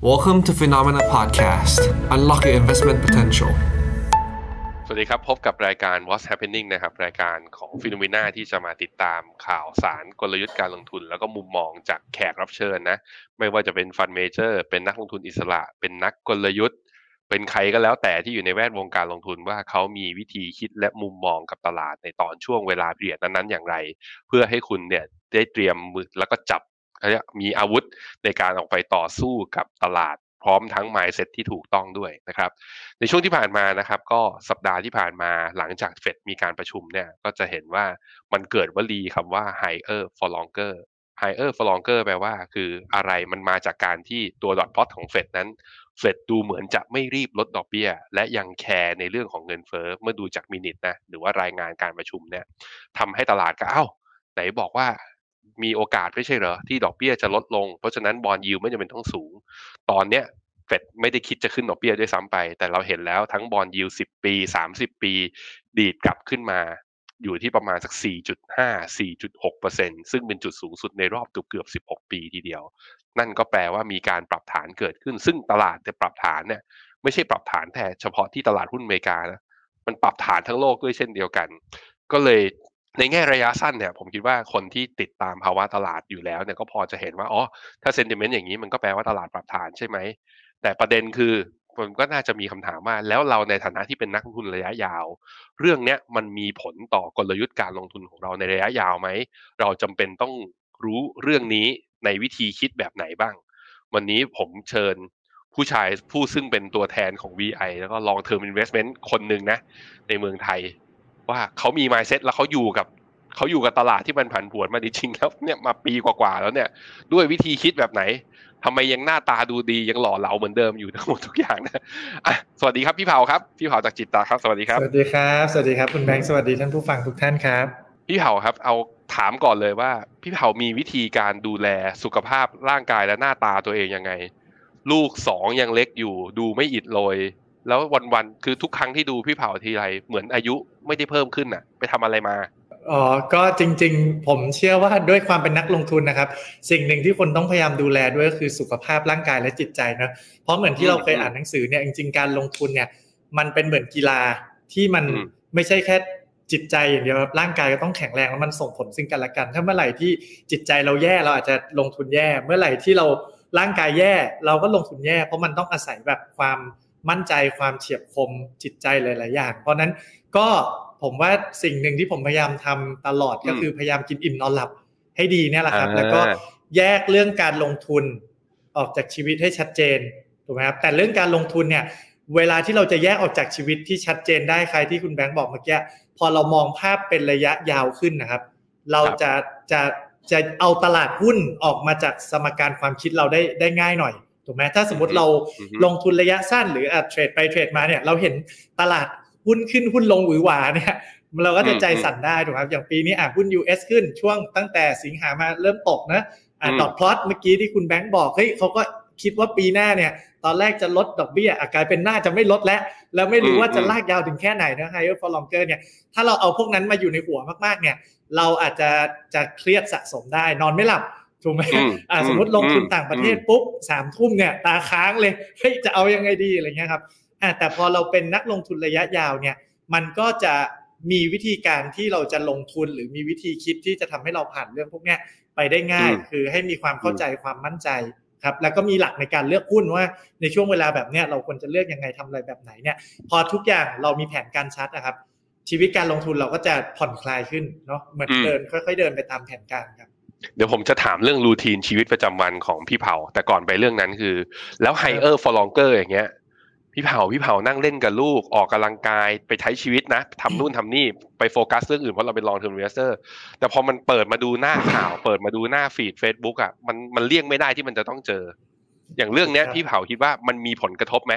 Welcome to Phenomena Podcast. Unlock your investment potential. สวัสดีครับ พบกับรายการ What's Happening นะครับ รายการของฟินโนมีนาที่จะมาติดตามข่าวสารกลยุทธ์การลงทุน แล้วก็มุมมองจากแขกรับเชิญนะ ไม่ว่าจะเป็น fund manager เป็นนักลงทุนอิสระ เป็นนักกลยุทธ์ เป็นใครก็แล้วแต่ที่อยู่ในแวดวงการลงทุนว่าเขามีวิธีคิดและมุมมองกับตลาดในตอนช่วงเวลาเปลี่ยนนั้นๆอย่างไร เพื่อให้คุณเนี่ยได้เตรียมมือแล้วก็จับ มีอาวุธในการออกไปต่อสู้กับตลาดพร้อมทั้ง mindset ที่ถูกต้องด้วยนะครับ ในช่วงที่ผ่านมานะครับ ก็สัปดาห์ที่ผ่านมาหลังจากเฟดมีการประชุมเนี่ยก็จะเห็นว่ามันเกิดวลีคำว่า higher for longer higher for longer แปลว่า คืออะไรมันมาจากการที่ตัว dot plot ของเฟดนั้นเฟดดูเหมือนจะไม่รีบลดดอกเบี้ย และยังแคร์ในเรื่องของเงินเฟ้อเมื่อดูจาก minute นะหรือว่ารายงานการประชุมเนี่ยทำให้ตลาดก็เอ้าไหนบอกว่า มีโอกาสไม่ใช่เหรอ ที่ดอกเบี้ยจะลดลง เพราะฉะนั้นบอลยิวไม่จำเป็นต้องสูง ตอนเนี้ยเฟดไม่ได้คิดจะขึ้นดอกเบี้ยด้วยซ้ำไป แต่เราเห็นแล้วทั้งบอลยิว10ปี30ปี ดีดกลับขึ้นมาอยู่ที่ประมาณสัก 4.5 4.6%ซึ่งเป็นจุดสูงสุดในรอบเกือบ 16 ปีทีเดียว นั่นก็แปลว่ามีการปรับฐานเกิดขึ้น ซึ่งตลาดจะปรับฐานเนี่ยไม่ใช่ปรับฐานแต่เฉพาะที่ตลาดหุ้นอเมริกานะ มันปรับฐานทั้งโลกด้วยเช่นเดียวกัน ก็เลย ในแง่ระยะสั้นเนี่ยผมคิดว่าคนที่ติดตามภาวะตลาดอยู่แล้วเนี่ยก็พอจะเห็นว่าอ๋อถ้าเซนติเมนต์อย่างนี้มันก็แปลว่าตลาดปรับฐานใช่ไหม แต่ประเด็นคือมันก็น่าจะมีคำถามว่าแล้วเราในฐานะที่เป็นนักลงทุนระยะยาว เรื่องเนี้ยมันมีผลต่อกลยุทธ์การลงทุนของเราในระยะยาวไหม เราจำเป็นต้องรู้เรื่องนี้ในวิธีคิดแบบไหนบ้าง วันนี้ผมเชิญผู้ชายผู้ซึ่งเป็นตัวแทนของ VI แล้วก็ long term investment คนหนึ่งนะ ในเมืองไทย ว่าเขามี mindset แล้วเขาอยู่กับเขาอยู่กับตลาดที่มันผันผวนมาจริงๆแล้วเนี่ยมาปีกว่าๆแล้วเนี่ย ด้วยวิธีคิดแบบไหนทำไมยังหน้าตาดูดียังหล่อเหลาเหมือนเดิมอยู่ทั้งหมดทุกอย่างนะอะสวัสดีครับพี่เผาครับพี่เผาจากจิตตาครับสวัสดีครับสวัสดีครับสวัสดีครับคุณแบงค์สวัสดีท่านผู้ฟังทุกท่านครับ พี่เผาครับเอาถามก่อนเลยว่า พี่เผามีวิธีการดูแลสุขภาพร่างกายและหน้าตาตัวเองยังไง ลูกสองยังเล็กอยู่ ดูไม่อิดโรย แล้ววันๆคือทุกครั้งที่ดูพี่เผาทีไรเหมือนอายุไม่ได้เพิ่มขึ้นอะ ไปทำอะไรมาอ๋อก็จริง ๆ ผมเชื่อว่าด้วยความเป็นนักลงทุนนะครับ สิ่งหนึ่งที่คนต้องพยายามดูแลด้วยก็คือสุขภาพร่างกายและจิตใจนะเพราะเหมือนที่เราเคยอ่านหนังสือเนี่ยจริงๆการลงทุนเนี่ย มันเป็นเหมือนกีฬาที่มันไม่ใช่แค่จิตใจอย่างเดียวร่างกายก็ต้องแข็งแรงแล้วมันส่งผลซึ่งกันและกัน ถ้าเมื่อไหร่ที่จิตใจเราแย่เราอาจจะลงทุนแย่ เมื่อไหร่ที่เราร่างกายแย่เราก็ลงทุนแย่ เพราะมันต้องอาศัยแบบความ มั่นใจความเฉียบคมจิตใจหลาย ๆ อย่าง เพราะนั้นก็ผมว่าสิ่งหนึ่งที่ผมพยายามทำตลอดก็คือพยายามกินอิ่มนอนหลับให้ดีเนี่ยแหละครับ แล้วก็แยกเรื่องการลงทุนออกจากชีวิตให้ชัดเจนถูกไหมครับแต่เรื่องการลงทุนเนี่ยเวลาที่เราจะแยกออกจากชีวิตที่ชัดเจนได้ใครที่คุณแบงค์บอกเมื่อกี้พอเรามองภาพเป็นระยะยาวขึ้นนะครับ เราจะจะจะเอาตลาดหุ้นออกมาจากสมการความคิดเราได้ได้ง่ายหน่อย ถูกไหมถ้าสมมติเราลงทุนระยะสั้นหรือเทรดไปเทรดมาเนี่ยเราเห็นตลาดหุ้นขึ้นหุ้นลงหวือหวาเนี่ยเราก็จะใจสั่นได้ถูกไหมอย่างปีนี้อะหุ้น US ขึ้นช่วงตั้งแต่สิงหามาเริ่มตกนะอะดอทพลอตเมื่อกี้ที่คุณแบงค์บอกเฮ้ยเขาก็คิดว่าปีหน้าเนี่ย ตอนแรกจะลดดอกเบี้ยกลายเป็นหน้าจะไม่ลดแล้ว แล้วไม่รู้ว่าจะลากยาวถึงแค่ไหนนะ higher for longer เนี่ยถ้าเราเอาพวกนั้นมาอยู่ในหัวมากๆเนี่ย เราอาจจะจะเครียดสะสมได้นอนไม่หลับ ถูกไหมอ่าสมมติลงทุนต่างประเทศปุ๊บสามทุ่มเนี่ยตาค้างเลยเฮ้ยจะเอายังไงดีอะไรเงี้ยครับอ่าแต่พอเราเป็นนักลงทุนระยะยาวเนี่ย มันก็จะมีวิธีการที่เราจะลงทุนหรือมีวิธีคิดที่จะทำให้เราผ่านเรื่องพวกเนี้ยไปได้ง่าย คือให้มีความเข้าใจความมั่นใจครับแล้วก็มีหลักในการเลือกหุ้นว่าในช่วงเวลาแบบเนี้ยเราควรจะเลือกยังไงทำอะไรแบบไหนเนี่ย พอทุกอย่างเรามีแผนการชัดนะครับ ชีวิตการลงทุนเราก็จะผ่อนคลายขึ้นเนาะเหมือนเดินค่อยๆเดินไปตามแผนการครับ เดี๋ยวผมจะถามเรื่อง routine ชีวิตประจำวันของพี่เผา แต่ก่อนไปเรื่องนั้นคือ แล้ว higher for longer อย่างเงี้ย พี่เผาพี่เผานั่งเล่นกับลูกออกกำลังกายไปใช้ชีวิตนะทำนู่นทำนี่ไปโฟกัสเรื่องอื่นเพราะเราเป็น long-terminatorแต่พอมันเปิดมาดูหน้าข่าว เปิดมาดูหน้า feed Facebook อะมันมันเลี่ยงไม่ได้ที่มันจะต้องเจอ อย่างเรื่องเนี้ยพี่เผาคิดว่ามันมีผลกระทบไหม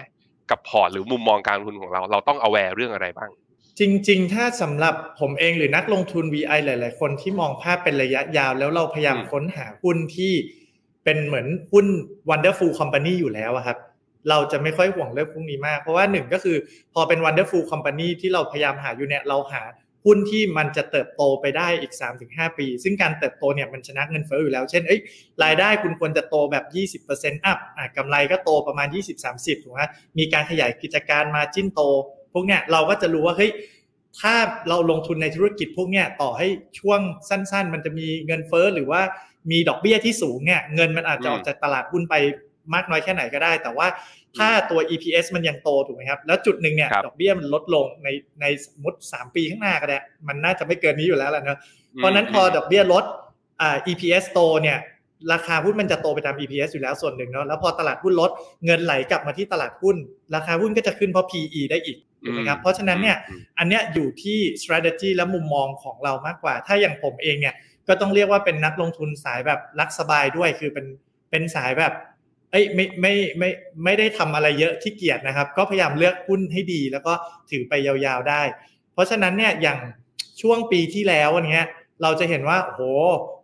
กับพอร์ตหรือมุมมองการลงทุนของเรา เราต้อง aware เรื่องอะไรบ้าง จริง ๆ ถ้าสำหรับผมเองหรือนักลงทุน VI หลาย ๆ คนที่มองภาพเป็นระยะยาว แล้วเราพยายามค้นหาหุ้นที่เป็นเหมือนหุ้น wonderful company อยู่แล้วครับ เราจะไม่ค่อยห่วงเรื่องพวกนี้มาก เพราะว่าหนึ่งก็คือพอเป็น wonderful company ที่เราพยายามหาอยู่เนี่ยเราหาหุ้นที่มันจะเติบโตไปได้อีก 3-5 ปี ซึ่งการเติบโตเนี่ยมันชนะเงินเฟ้ออยู่แล้ว เช่นเอ้ยรายได้คุณควรจะโตแบบ 20%อัพอะกำไรก็โตประมาณ 20-30ถูกไหมมีการขยายกิจการมาจิ้นโต พวกเนี้ยเราก็จะรู้ว่าเฮ้ยถ้าเราลงทุนในธุรกิจพวกเนี้ยต่อให้ช่วงสั้น ๆ มันจะมีเงินเฟ้อหรือว่ามีดอกเบี้ยที่สูงเนี่ยเงินมันอาจจะออกจากตลาดหุ้นไปมากน้อยแค่ไหนก็ได้ แต่ว่าถ้าตัว EPS มันยังโตถูกไหมครับ แล้วจุดหนึ่งเนี่ยครับดอกเบี้ยมันลดลงในในสมมติ3ปีข้างหน้าก็ได้ มันน่าจะไม่เกินนี้อยู่แล้วแหละเนอะเพราะฉะนั้นพอดอกเบี้ยลดอ่า EPS โตเนี่ยราคาหุ้นมันจะโตไปตาม EPS อยู่แล้วส่วนหนึ่งเนาะแล้วพอตลาดหุ้นลดเงินไหลกลับมาที่ตลาดหุ้น ราคาหุ้นก็จะขึ้นเพราะ PE ได้อีก ถูกไหมครับเพราะฉะนั้นเนี่ยอืมอันเนี้ยอยู่ที่ strategy และมุมมองของเรามากกว่า ถ้าอย่างผมเองเนี่ยก็ต้องเรียกว่าเป็นนักลงทุนสายแบบรักสบายด้วยคือเป็นเป็นสายแบบเอ้ยไม่ไม่ไม่ไม่ได้ทำอะไรเยอะที่เกียจนะครับ ก็พยายามเลือกหุ้นให้ดี แล้วก็ถือไปยาวๆได้ เพราะฉะนั้นเนี่ยอย่างช่วงปีที่แล้วอันเนี้ยเราจะเห็นว่าโอ้โห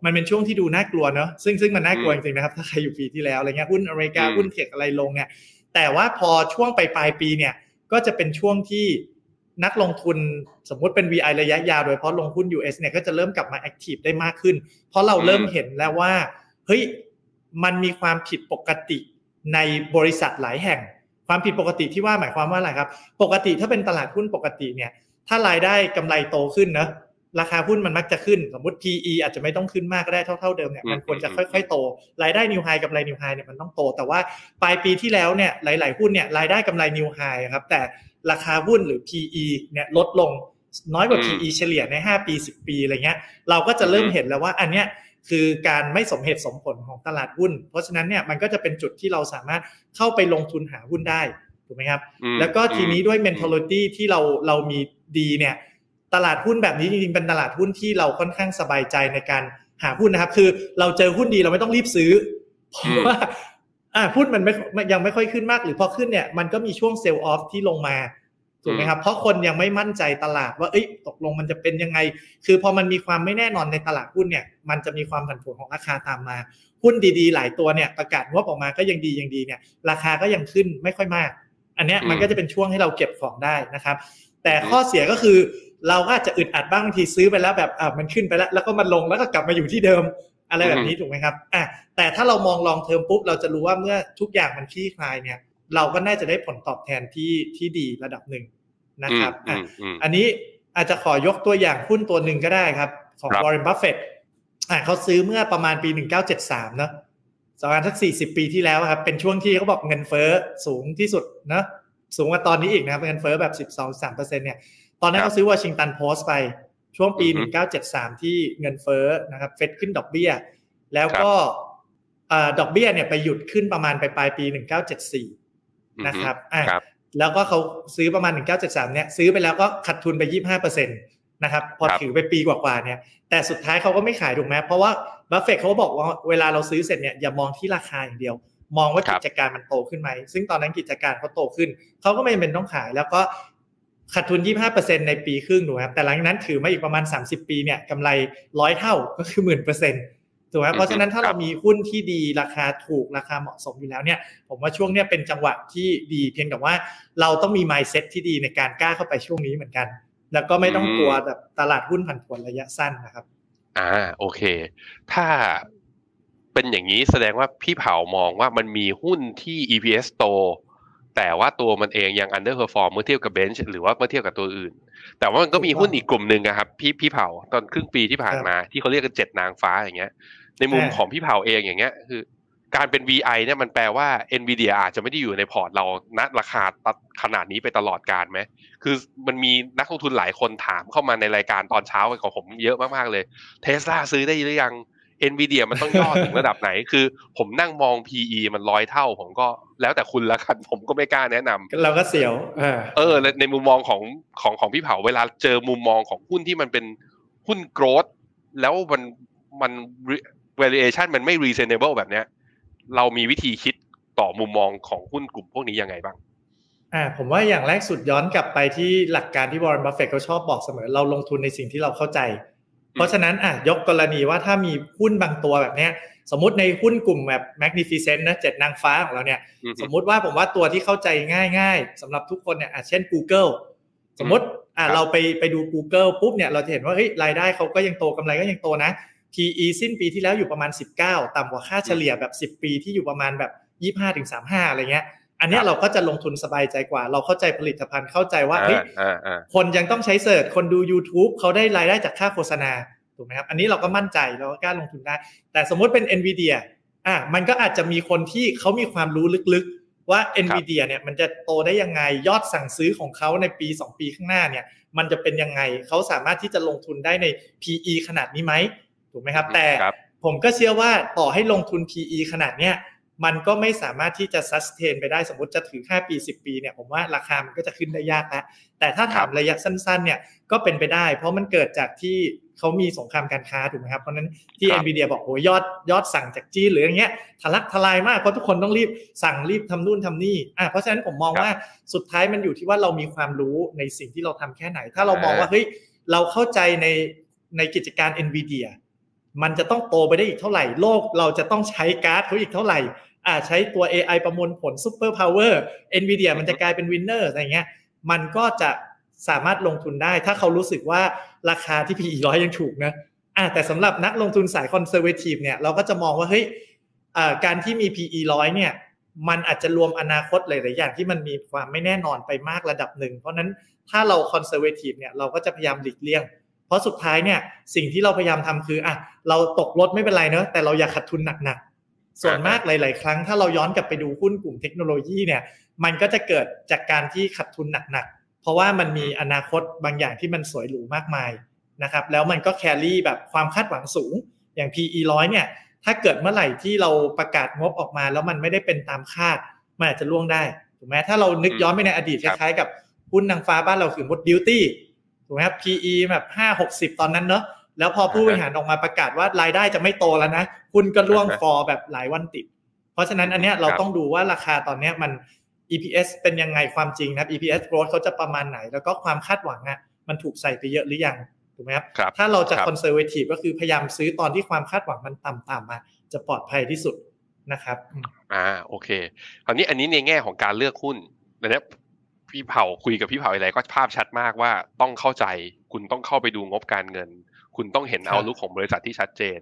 มันเป็นช่วงที่ดูน่ากลัวเนอะซึ่งซึ่งมันน่ากลัวจริงๆนะครับ ถ้าใครอยู่ปีที่แล้วอะไรเงี้ยหุ้นอเมริกาอืมหุ้นเทคอะไรลงเนี่ยแต่ว่าพอช่วงปลายๆปีเนี่ย ก็จะเป็นช่วงที่นักลงทุนสมมุติเป็น VI ระยะยาวโดยเฉพาะลงหุ้น US เนี่ยก็จะเริ่มกลับมาแอคทีฟได้มากขึ้น เพราะเราเริ่มเห็นแล้วว่าเฮ้ยมันมีความผิดปกติในบริษัทหลายแห่ง ความผิดปกติที่ว่าหมายความว่าอะไรครับ ปกติถ้าเป็นตลาดหุ้นปกติเนี่ย ถ้ารายได้กำไรโตขึ้นเนะ ราคาหุ้นมันมักจะขึ้น สมมติ PE อาจจะไม่ต้องขึ้นมากก็ได้เท่าๆเดิมเนี่ยมันควรจะค่อยๆโต รายได้นิวไฮกับรายนิวไฮเนี่ยมันต้องโต แต่ว่าปลายปีที่แล้วเนี่ยหลาย ๆ หุ้นเนี่ยรายได้กำไรนิวไฮครับแต่ราคาหุ้นหรือ PE เนี่ยลดลงน้อยกว่าอืม PE เฉลี่ยใน 5 ปี 10 ปีอะไรเงี้ยเราก็จะเริ่มเห็นแล้วว่าอันเนี้ยคือการไม่สมเหตุสมผลของตลาดหุ้น เพราะฉะนั้นเนี่ยมันก็จะเป็นจุดที่เราสามารถเข้าไปลงทุนหาหุ้นได้ถูกไหมครับอืมแล้วก็ทีนี้ด้วยอืม mentality ที่เราเรามีดีเนี่ย ตลาดหุ้นแบบนี้จริงๆเป็นตลาดหุ้นที่เราค่อนข้างสบายใจในการหาหุ้นนะครับ คือเราเจอหุ้นดีเราไม่ต้องรีบซื้อเพราะว่าอ่าหุ้นมันไม่ยังไม่ค่อยขึ้นมากหรือพอขึ้นเนี่ยมันก็มีช่วงเซลล์ออฟที่ลงมาถูกไหมครับเพราะคนยังไม่มั่นใจตลาดว่าเอ้ยตกลงมันจะเป็นยังไง คือพอมันมีความไม่แน่นอนในตลาดหุ้นเนี่ย มันจะมีความผันผวนของราคาตามมา หุ้นดีๆ หลายตัวเนี่ยประกาศงบออกมาก็ยังดียังดีเนี่ย ราคาก็ยังขึ้นไม่ค่อยมาก อันเนี้ยมันก็จะเป็นช่วงให้เราเก็บของได้นะครับ แต่ข้อเสียก็คือ เราก็อาจจะอึดอัดบ้างบางทีซื้อไปแล้วแบบอ่ามันขึ้นไปแล้ว แล้วก็มันลงแล้วก็กลับมาอยู่ที่เดิมอะไรแบบนี้ถูกไหมครับอะแต่ถ้าเรามองลองเทอมปุ๊บเราจะรู้ว่าเมื่อทุกอย่างมันคลี่คลายเนี่ย เราก็น่าจะได้ผลตอบแทนที่ที่ดีระดับหนึ่งนะครับอือะมอืมอันนี้อาจจะขอยกตัวอย่างหุ้นตัวหนึ่งก็ได้ครับ ของครับ Warren Buffett อะเขาซื้อเมื่อประมาณปี 1973เนอะสองพันสัก40ปีที่แล้วครับ เป็นช่วงที่เขาบอกเงินเฟ้อสูงที่สุดเนอะสูงกว่าตอนนี้อีกนะครับเงินเฟ้อแบบ12-3%เนี่ย ตอนนั้นครับเขาซื้อวอชิงตันโพสต์ไปช่วงปีอือฮึ1973 ที่เงินเฟ้อนะครับเฟดขึ้นดอกเบี้ย แล้วก็อ่าดอกเบี้ยเนี่ยไปหยุดขึ้นประมาณไปปลายปี 1974 นะครับอะครับแล้วก็เขาซื้อประมาณ 1973 เนี่ยซื้อไปแล้วก็ขาดทุนไป 25%นะครับพอครับถือไปปีกว่าๆเนี่ย แต่สุดท้ายเขาก็ไม่ขายถูกไหมเพราะว่าบัฟเฟตเขาบอกว่าเวลาเราซื้อเสร็จเนี่ยอย่ามองที่ราคาอย่างเดียว มองว่าครักิบจการมันโตขึ้นไหมซึ่งตอนนั้นกิจการเขาโตขึ้นเขาก็ไม่จำเป็นต้องขาย แล้วก็ ขาดทุน 25%ในปีครึ่งถูกไหมครับแต่หลังจากนั้นถือมาอีกประมาณ 30 ปีเนี่ยกำไรร้อยเท่าก็คือหมื่นเปอร์เซ็นต์ถูกไหมเพราะฉะนั้นถ้าเรามีหุ้นที่ดีราคาถูกราคาเหมาะสมอยู่แล้วเนี่ย ผมว่าช่วงเนี้ยเป็นจังหวะที่ดีเพียงแต่ว่าเราต้องมี mindset ที่ดีในการกล้าเข้าไปช่วงนี้เหมือนกัน แล้วก็ไม่ต้องอืมกลัวแบบตลาดหุ้นผันผวนระยะสั้นนะครับ อ่าโอเค ถ้าเป็นอย่างนี้แสดงว่าพี่เผามองว่ามันมีหุ้นที่ EPS โต แต่ว่าตัวมันเองยัง underperform เมื่อเทียบกับเบนช์หรือว่าเมื่อเทียบกับตัวอื่น แต่ว่ามันก็มีหุ้นอีกกลุ่มหนึ่งอะครับพี่พี่เผาตอนครึ่งปีที่ผ่านมาที่เขาเรียกกันเจ็ดนางฟ้าอย่างเงี้ย ในมุมอ่าของพี่เผาเองอย่างเงี้ยคือ การเป็น VI เนี่ยมันแปลว่า NVIDIA อาจจะไม่ได้อยู่ในพอร์ตเราณราคาตัดขนาดนี้ไปตลอดการไหมคือมันมีนักลงทุนหลายคนถามเข้ามาในรายการตอนเช้าของผมเยอะมากๆเลยเทสลาซื้อได้หรือยัง NVIDIA มันต้องย่อถึงระดับไหน คือ ผมนั่งมอง PE มันร้อยเท่า ผมก็แล้วแต่คุณละกันผมก็ไม่กล้าแนะนำเราก็เสียวเออเออในในมุมมองของของของพี่เผาเวลาเจอมุมมองของหุ้นที่มันเป็นหุ้น growth แล้วมันมัน valuation มันไม่ reasonable แบบเนี้ย เรามีวิธีคิดต่อมุมมองของหุ้นกลุ่มพวกนี้ยังไงบ้างอ่าผมว่าอย่างแรกสุดย้อนกลับไปที่หลักการที่วอร์เรนบัฟเฟตเขาชอบบอกเสมอ เราลงทุนในสิ่งที่เราเข้าใจ เพราะฉะนั้นอะยกกรณีว่าถ้ามีหุ้นบางตัวแบบเนี้ยสมมติในหุ้นกลุ่มแบบ Magnificent นะเจ็ดนางฟ้าของเราเนี่ยอือฮึสมมุติว่าผมว่าตัวที่เข้าใจง่ายๆสำหรับทุกคนเนี่ยอะเช่น Google สมมติอ่าเราไปไปดู Google ปุ๊บเนี่ยเราจะเห็นว่าเฮ้ยรายได้เขาก็ยังโตกำไรก็ยังโตนะ PE สิ้นปีที่แล้วอยู่ประมาณ 19 ต่ำกว่าค่าเฉลี่ยแบบ 10 ปีที่อยู่ประมาณแบบ 25ถึง35 อะไรเงี้ย อันเนี้ยเราก็จะลงทุนสบายใจกว่า เราเข้าใจผลิตภัณฑ์เข้าใจว่าเฮ้ยอ่าอ่าคนยังต้องใช้เสิร์ชคนดู YouTube เขาได้รายได้จากค่าโฆษณาถูกไหมครับอันนี้เราก็มั่นใจเราก็กล้าลงทุนได้ แต่สมมุติเป็น NVIDIA อะมันก็อาจจะมีคนที่เขามีความรู้ลึกๆ ว่า NVIDIA เนี่ยมันจะโตได้ยังไงยอดสั่งซื้อของเขาในปี 2 ปีข้างหน้าเนี่ย มันจะเป็นยังไงเขาสามารถที่จะลงทุนได้ใน PE ขนาดนี้ไหมถูกไหมครับ แต่ครับผมก็เชื่อว่าต่อให้ลงทุน PE ขนาดเนี้ย มันก็ไม่สามารถที่จะ sustain ไปได้สมมติจะถือ 5 ปี 10 ปีเนี่ยผมว่าราคามันก็จะขึ้นได้ยากแล้วแต่ถ้าถามระยะสั้นๆเนี่ยก็เป็นไปได้ เพราะมันเกิดจากที่เขามีสงครามการค้าถูกไหมครับเพราะฉะนั้นที่ครับ NVIDIA บอกโอ้ยอดยอดสั่งจากจีนหรืออย่างเงี้ยทะลักทลายมากเพราะทุกคนต้องรีบสั่งรีบทำนู่นทำนี่อะเพราะฉะนั้นผมมองครับว่าสุดท้ายมันอยู่ที่ว่าเรามีความรู้ในสิ่งที่เราทำแค่ไหน ถ้าเรามองอ่าว่าเฮ้ยเราเข้าใจในในกิจการ NVIDIA มันจะต้องโตไปได้อีกเท่าไหร่ โลกเราจะต้องใช้การ์ดเขาอีกเท่าไหร่อ่าใช้ตัว AI ประมวลผล Super Power NVIDIA มันจะกลายเป็น winner อะไรเงี้ยมันก็จะสามารถลงทุนได้ ถ้าเขารู้สึกว่าราคาที่ PE ร้อยยังถูกนะอ่าแต่สำหรับนักลงทุนสาย conservative เนี่ยเราก็จะมองว่าเฮ้ยอ่าการที่มี PE ร้อยเนี่ยมันอาจจะรวมอนาคตหลาย ๆ อย่างที่มันมีความไม่แน่นอนไปมากระดับหนึ่ง เพราะนั้นถ้าเรา conservative เนี่ยเราก็จะพยายามหลีกเลี่ยง เพราะสุดท้ายเนี่ยสิ่งที่เราพยายามทำคืออะเราตกรถไม่เป็นไรเนอะแต่เราอย่าขาดทุนหนักๆ ส่วนมากหลาย ๆ ครั้งถ้าเราย้อนกลับไปดูหุ้นกลุ่มเทคโนโลยีเนี่ยมันก็จะเกิดจากการที่ขาดทุนหนักๆ เพราะว่ามันมีอนาคตบางอย่างที่มันสวยหรูมากมายนะครับแล้วมันก็แครี่แบบความคาดหวังสูงอย่าง PE ร้อยเนี่ยถ้าเกิดเมื่อไหร่ที่เราประกาศงบออกมา แล้วมันไม่ได้เป็นตามคาดมันอาจจะล่วงได้ถูกไหมถ้าเรานึกย้อนไปในอดีตคล้ายๆกับหุ้นนางฟ้าบ้านเราคือมดดิวตี้ ถูกไหมครับ PE แบบห้าหกสิบตอนนั้นเนอะแล้วพอผู้บริหารออกมาประกาศว่ารายได้จะไม่โตแล้วนะหุ้นก็ล่วงอ่าฮะฟอร์แบบหลายวันติด เพราะฉะนั้นอันเนี้ยเราครับต้องดูว่าราคาตอนเนี้ยมัน EPS เป็นยังไงความจริงนะครับ EPS growth เขาจะประมาณไหน แล้วก็ความคาดหวังอะมันถูกใส่ไปเยอะหรือยังถูกไหมครับครับถ้าเราจะครับ conservative ก็คือพยายามซื้อตอนที่ความคาดหวังมันต่ำๆมา จะปลอดภัยที่สุดนะครับอืมอ่าโอเคคราวนี้อันนี้ในแง่ของการเลือกหุ้นอันเนี้ย พี่เผาคุยกับพี่เผาอะไรก็ภาพชัดมากว่าต้องเข้าใจ คุณต้องเข้าไปดูงบการเงิน คุณต้องเห็นครับเอาลุกของบริษัทที่ชัดเจน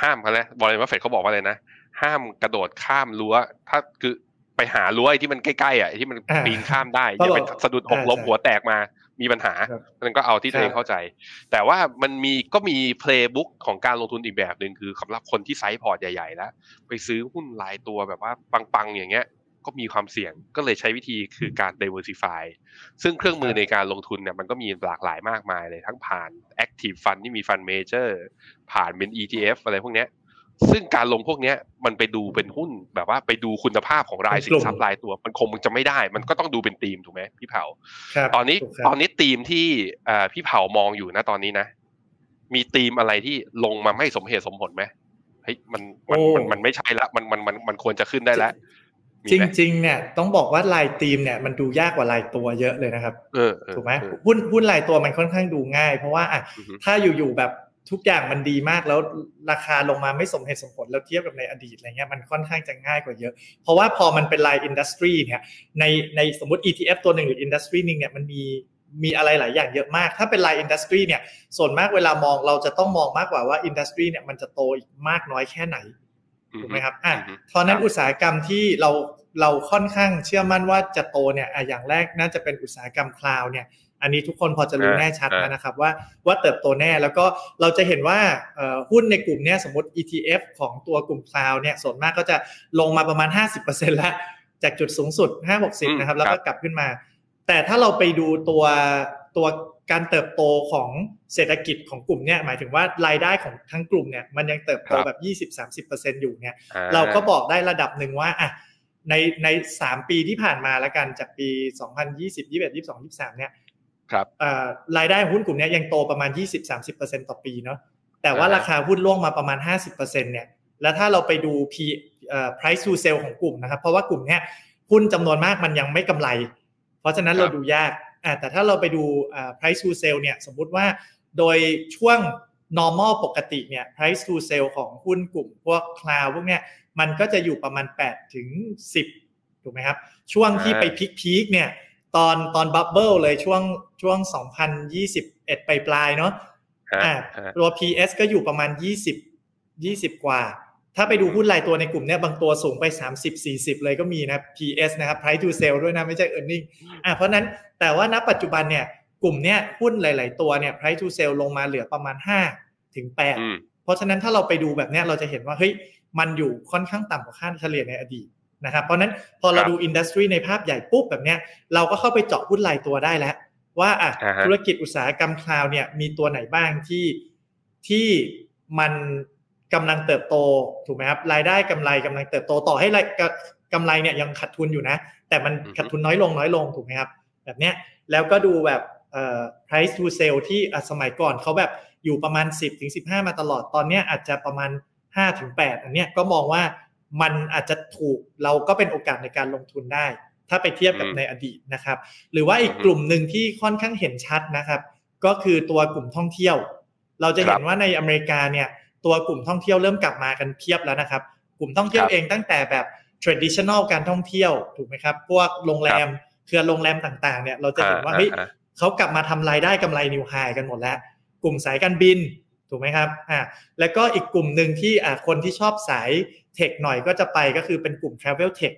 ห้ามเขานะบัฟเฟตต์เขาบอกว่าอะไรนะ ห้ามกระโดดข้ามรั้ว ถ้าคือไปหารั้วไอ้ที่มันใกล้ๆอะไอ้ที่มันอ่าปีนข้ามได้ก็อย่าไปบอกสะดุดหกล้มใช่หัวแตกมามีปัญหาครับมันก็เอาที่ตัวเองครับเข้าใจ แต่ว่ามันมีก็มี playbook ของการลงทุนอีกแบบหนึ่งคือสำหรับคนที่ไซส์พอร์ตใหญ่ๆแล้ว ไปซื้อหุ้นรายตัวแบบว่าปังๆอย่างเงี้ย ก็มีความเสี่ยงก็เลยใช้วิธีคือการ diversify ซึ่งเครื่องมือครับในการลงทุนเนี่ยมันก็มีหลากหลายมากมายเลยทั้งผ่าน active fund ที่มี fund major ผ่านเป็น ETF อะไรพวกเนี้ยซึ่งการลงพวกเนี้ยมันไปดูเป็นหุ้นแบบว่าไปดูคุณภาพของรายสินทรัพย์รายตัว มันคงจะไม่ได้ มันก็ต้องดูเป็นธีมถูกไหมพี่เผาครับตอนนี้ถูกครับตอนนี้ธีมที่เอ่อพี่เผามองอยู่นะตอนนี้นะ มีธีมอะไรที่ลงมาไม่สมเหตุสมผลไหมเฮ้ยมันมันมันมันไม่ใช่ละมันมันมันมันควรจะขึ้นได้แล้วมี จไหมริงๆเนี่ยต้องบอกว่าลายธีมเนี่ยมันดูยากกว่าลายตัวเยอะเลยนะครับเออเออถูกไหมเออหุ้นหุ้นรายตัวมันค่อนข้างดูง่าย เพราะว่าอะอือฮึถ้าอยู่ๆแบบทุกอย่างมันดีมากแล้วราคาลงมาไม่สมเหตุสมผลแล้วเทียบกับในอดีตอะไรเงี้ยมันค่อนข้างจะง่ายกว่าเยอะ เพราะว่าพอมันเป็นราย industry เนี่ยในในสมมติ ETF ตัวหนึ่งหรือ industry นึงเนี่ยมันมีมีอะไรหลายอย่างเยอะมาก ถ้าเป็นราย industry เนี่ยส่วนมากเวลามองเราจะต้องมองมากกว่าว่า industry เนี่ยมันจะโตอีกมากน้อยแค่ไหน ถูกไหมครับอะอือฮึเพราะฉะนั้นครับอุตสาหกรรมที่เราเราค่อนข้างเชื่อมั่นว่าจะโตเนี่ยอะอย่างแรกน่าจะเป็นอุตสาหกรรมคลาวเนี่ย อันนี้ทุกคนพอจะรู้อ่าแน่ชัดอ่าแล้วนะครับว่าว่าเติบโตแน่แล้วก็เราจะเห็นว่าเอ่อหุ้นในกลุ่มเนี้ยสมมติ ETF ของตัวกลุ่มคลาวเนี่ยส่วนมากก็จะลงมาประมาณ 50%แล้วจากจุดสูงสุด 5-60 นะครับ แล้วก็กลับขึ้นมา แต่ถ้าเราไปดูตัวตัว การเติบโตของเศรษฐกิจของกลุ่มเนี่ยหมายถึงว่ารายได้ของทั้งกลุ่มเนี่ยมันยังเติบโตแบบ 20-30%อยู่เนี่ยอ่เราก็บอกได้ระดับหนึ่งว่าอะในในสามปีที่ผ่านมาแล้วกันจากปี 2020 21 22 23เนี่ยครับเอ่อรายได้ของหุ้นกลุ่มเนี้ยยังโตประมาณ 20-30%ต่อปีเนาะแต่ว่าอ่าฮะราคาหุ้นล่วงมาประมาณ 50%เนี่ยแล้วถ้าเราไปดู P เอ่อ price to sell ของกลุ่มนะครับ เพราะว่ากลุ่มเนี้ยหุ้นจำนวนมากมันยังไม่กำไร เพราะฉะนั้นเราดูยากอ่า แต่ถ้าเราไปดูอ่า price to sell เนี่ยสมมุติว่าโดยช่วง normal ปกติเนี่ย price to sell ของหุ้นกลุ่มพวก cloud พวกเนี้ยมันก็จะอยู่ประมาณ8ถึง10ถูกไหมครับ ช่วงที่ไปพีคๆเนี่ยตอนตอนบับเบิลเลยช่วงช่วง 2021 ปลายปลายๆเนาะฮะอ่าฮะตัว PS ก็อยู่ประมาณ 20 20 กว่า ถ้าไปดูหุ้นรายตัวในกลุ่มเนี้ยบางตัวสูงไป 30 40 เลยก็มีนะ PS นะครับ price to sell ด้วยนะไม่ใช่ earning อ่าเพราะฉะนั้นแต่ว่าณปัจจุบันเนี่ยกลุ่มเนี้ยหุ้นหลาย ๆ ตัวเนี่ย price to sale ลงมาเหลือประมาณ5ถึง8อืมเพราะฉะนั้นถ้าเราไปดูแบบเนี้ยเราจะเห็นว่าเฮ้ยมันอยู่ค่อนข้างต่ำกว่าค่าเฉลี่ยในอดีตนะครับเพราะฉะนั้นพอเราครับดู industry ในภาพใหญ่ปุ๊บแบบเนี้ยเราก็เข้าไปเจาะหุ้นรายตัวได้แล้วว่าอะอ่าฮะธุรกิจอุตสาหกรรม cloud เนี่ยมีตัวไหนบ้างที่ที่มัน กำลังเติบโตถูกไหมครับรายได้กำไรกำลังเติบโตต่อให้รายกกำไรเนี่ยยังขาดทุนอยู่นะ แต่มันอือฮึขาดทุนน้อยลงน้อยลงถูกไหมครับ แบบเนี้ยแล้วก็ดูแบบเอ่อ price to sell ที่อะสมัยก่อนเขาแบบอยู่ประมาณ 10ถึง15 มาตลอดตอนเนี้ยอาจจะประมาณ5ถึง8อันเนี้ยก็มองว่ามันอาจจะถูกเราก็เป็นโอกาสในการลงทุนได้ ถ้าไปเทียบกับอืมในอดีตนะครับ หรือว่าอีกอือฮึกลุ่มหนึ่งที่ค่อนข้างเห็นชัดนะครับ ก็คือตัวกลุ่มท่องเที่ยว เราจะเห็นครับว่าในอเมริกาเนี่ย ตัวกลุ่มท่องเที่ยวเริ่มกลับมากันเพียบแล้วนะครับ กลุ่มท่องเที่ยวครับเองตั้งแต่แบบ traditional การท่องเที่ยวถูกไหมครับ พวกโรงแรมเครือโรงแรมต่างๆ เนี่ยเราจะเห็นว่าอ่าเฮ้ยอ่าเขากลับมาทำรายได้กำไรนิวไฮกันหมดแล้ว กลุ่มสายการบินถูกไหมครับอ่าแล้วก็อีกกลุ่มหนึ่งที่อ่าคนที่ชอบสายเทคหน่อยก็จะไปก็คือเป็นกลุ่ม travel tech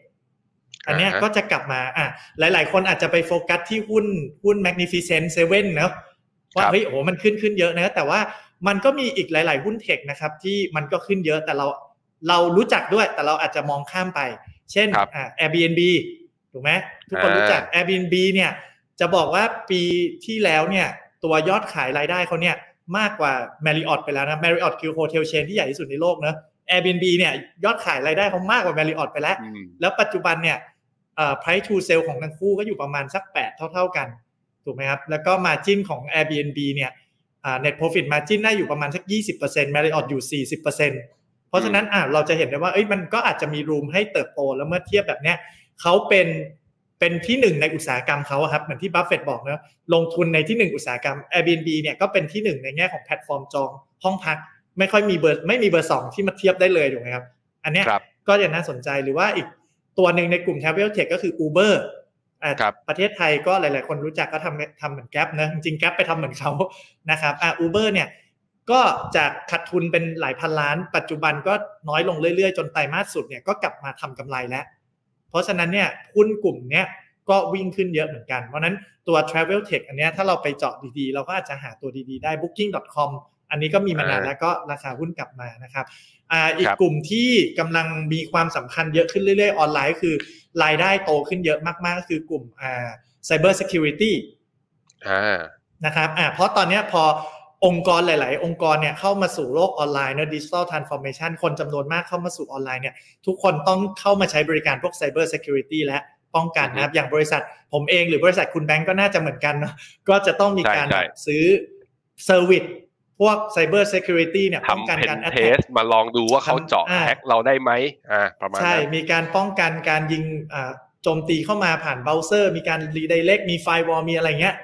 อันเนี้ยอ่าฮะก็จะกลับมาอะหลาย ๆ คนอาจจะไปโฟกัสที่หุ้นหุ้น Magnificent Seven เนอะว่าครับเฮ้ยโอ้มันขึ้นขึ้นเยอะนะ แต่ว่า มันก็มีอีกหลาย ๆ หุ้นเทคนะครับที่มันก็ขึ้นเยอะแต่เราเรารู้จักด้วยแต่เราอาจจะมองข้ามไป เช่นครับอ่า Airbnb ถูกไหมทุกคนอ่ารู้รู้จัก Airbnb เนี่ยจะบอกว่าปีที่แล้วเนี่ยตัวยอดขายรายได้เขาเนี่ยมากกว่า Marriott ไปแล้วนะ Marriott คือโฮเทลเชนที่ใหญ่ที่สุดในโลกเนอะ Airbnb เนี่ยยอดขายรายได้เขามากกว่า Marriott ไปแล้วอืมแล้วปัจจุบันเนี่ยเอ่อ price to sell ของทั้งคู่ก็อยู่ประมาณสัก 8 เท่า ๆกัน ถูกไหมครับ แล้วก็ margin ของ Airbnb เนี่ยอ่า net profit margin น่าอยู่ประมาณสัก 20% Marriott อยู่ 40%เพราะฉะนั้นอะเราจะเห็นได้ว่าเอ้ยมันก็อาจจะมี room ให้เติบโตแล้วเมื่อเทียบแบบเนี้ยเขาเป็นเป็นที่หนึ่งในอุตสาหกรรมเขาอะครับเหมือนที่บัฟเฟตบอกนะลงทุนในที่หนึ่งอุตสาหกรรม Airbnb เนี่ยก็เป็นที่หนึ่งในแง่ของแพลตฟอร์มจองห้องพัก ไม่ค่อยมีเบอร์ไม่มีเบอร์สองที่มาเทียบได้เลยถูกไหมครับ อันเนี้ยครับก็จะน่าสนใจหรือว่าอีกตัวหนึ่งในกลุ่ม Travel Tech ก็คือ Uber อะครับ ประเทศไทยก็หลาย ๆ คนรู้จักก็ทำทำเหมือนแก๊ปนะจริงๆแก๊ปไปทำเหมือนเขานะครับอะ Uber เนี่ยก็จากขาดทุนเป็นหลายพันล้าน ปัจจุบันก็น้อยลงเรื่อย ๆ จนไตรมาสสุดเนี่ยก็กลับมาทำกำไรแล้ว เพราะฉะนั้นเนี่ยหุ้นกลุ่มเนี้ยก็วิ่งขึ้นเยอะเหมือนกัน เพราะฉะนั้นตัว Travel Tech อันเนี้ยถ้าเราไปเจาะดีๆ เราก็อาจจะหาตัวดีๆ ได้ Booking.com อันนี้ก็มีมานานแล้วก็ราคาหุ้นกลับมานะครับอ่าอีกครับกลุ่มที่กำลังมีความสำคัญเยอะขึ้นเรื่อยๆ ออนไลน์ก็คือรายได้โตขึ้นเยอะมากๆก็คือกลุ่มอ่า Cyber Security อ่านะครับอ่าเพราะตอนเนี้ยพอองค์กรหลาย ๆ องค์กรเนี่ยเข้ามาสู่โลกออนไลน์เนอะดิจิ t a ลทรานส์ฟอร์เมชันคนจำนวนมากเข้ามาสู่ออนไลน์เนี่ยทุกคนต้องเข้ามาใช้บริการพวก Cyber Security และป้องกันนะครับ อย่างบริษัทผมเองหรือบริษัทคุณแบงก์ก็น่าจะเหมือนกันเนาะก็จะต้องมีการใช่แบบซื้อservice พวก Cyber Security เนี่ยป้องทำกันเพนการเท attack สมาลองดูว่าเขาเจาะอ่าแฮกเราได้ไหมอ่าประมาณใช่นั้นมีการป้องกันการยิงอ่าโจมตีเข้ามาผ่านเบราว์เซอร์ มีการรีไดเ c กมี firewall มีอะไรเงี้ย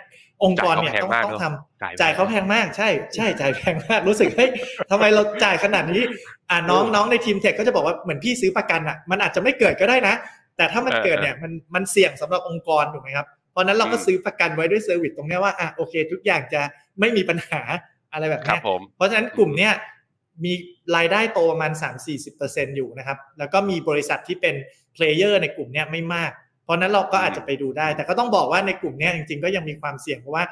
องค์กรเนี่ยต้องต้องทำจ่ายเขาแพงมากใช่ ใช่จ่ายแพงมากรู้สึกเฮ้ยทำไมเราจ่ายขนาดนี้อ่าน้องน้องในทีม tech ก็จะบอกว่าเหมือนพี่ซื้อประกันอะมันอาจจะไม่เกิดก็ได้นะ แต่ถ้ามันเกิดเนี่ยมันมันเสี่ยงสำหรับองค์กรถูกไหมครับเพราะฉะนั้นเราก็ซื้อประกันไว้ด้วย service ตรงเนี้ยว่าอะโอเค ทุกอย่างจะไม่มีปัญหา อะไรแบบครัเนี้ยครับผมเพราะฉะนั้นกลุ่มเนี้ยมีรายได้โตประมาณ 3-40%อยู่นะครับ แล้วก็มีบริษัทที่เป็น player ในกลุ่มเนี้ยไม่มาก เพราะฉะนั้นเราก็อาจจะไปดูได้ แต่ก็ต้องบอกว่าในกลุ่มเนี้ยจริงๆ ก็ยังมีความเสี่ยงเพราะว่า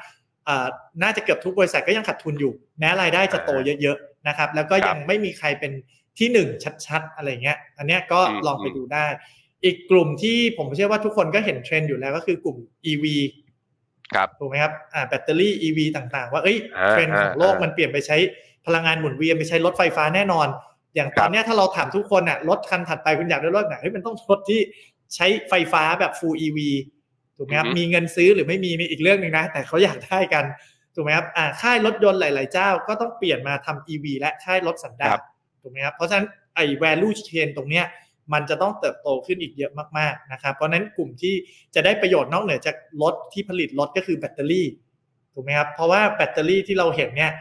เอ่อน่าจะเกือบทุกบริษัทก็ยังขาดทุนอยู่ แม้รายได้จะโตเยอะๆนะครับ แล้วก็ยังไม่มีใครเป็นที่หนึ่งชัดๆ อะไรเงี้ย อันเนี้ยก็อืมลองไปดูได้ อีกกลุ่มที่ผมเชื่อว่าทุกคนก็เห็นเทรนด์อยู่แล้วก็คือกลุ่ม EV ครับถูกไหมครับอ่าแบตเตอรี่ EV ต่างๆ ว่าเอ้ยอ่าเทรนด์ของโลกอ่ามัมันเปลี่ยนไปใช้พลังงานหมุนเวียนไปใช้รถไฟฟ้าแน่นอน อย่างตอนครับเนี้ยถ้าเราถามทุกคนอะรถคันถัดไปคุณอยากได้รถไหนเฮ้ยมันต้องรถที่ใช้ไฟฟ้าแบบ full EV ถูกไหมครับมีเงินซื้อหรือไม่มีนี่อีกเรื่องหนึ่งนะ แต่เขาอยากได้กันถูกไหมครับอ่าค่ายรถยนต์หลาย ๆ เจ้าก็ต้องเปลี่ยนมาทำ EV และค่ายรถสันดาครัปบถูกไหมครับเพราะฉะนั้นไอ้ value chain ตรงเนี้ย มันจะต้องเติบโตขึ้นอีกเยอะมากๆนะครับเพราะฉะนั้นกลุ่มที่จะได้ประโยชน์นอกเหนือจากรถที่ผลิตรถก็คือแบตเตอรี่ถูกไหมครับเพราะว่าแบตเตอรี่ที่เราเห็นเนี่ย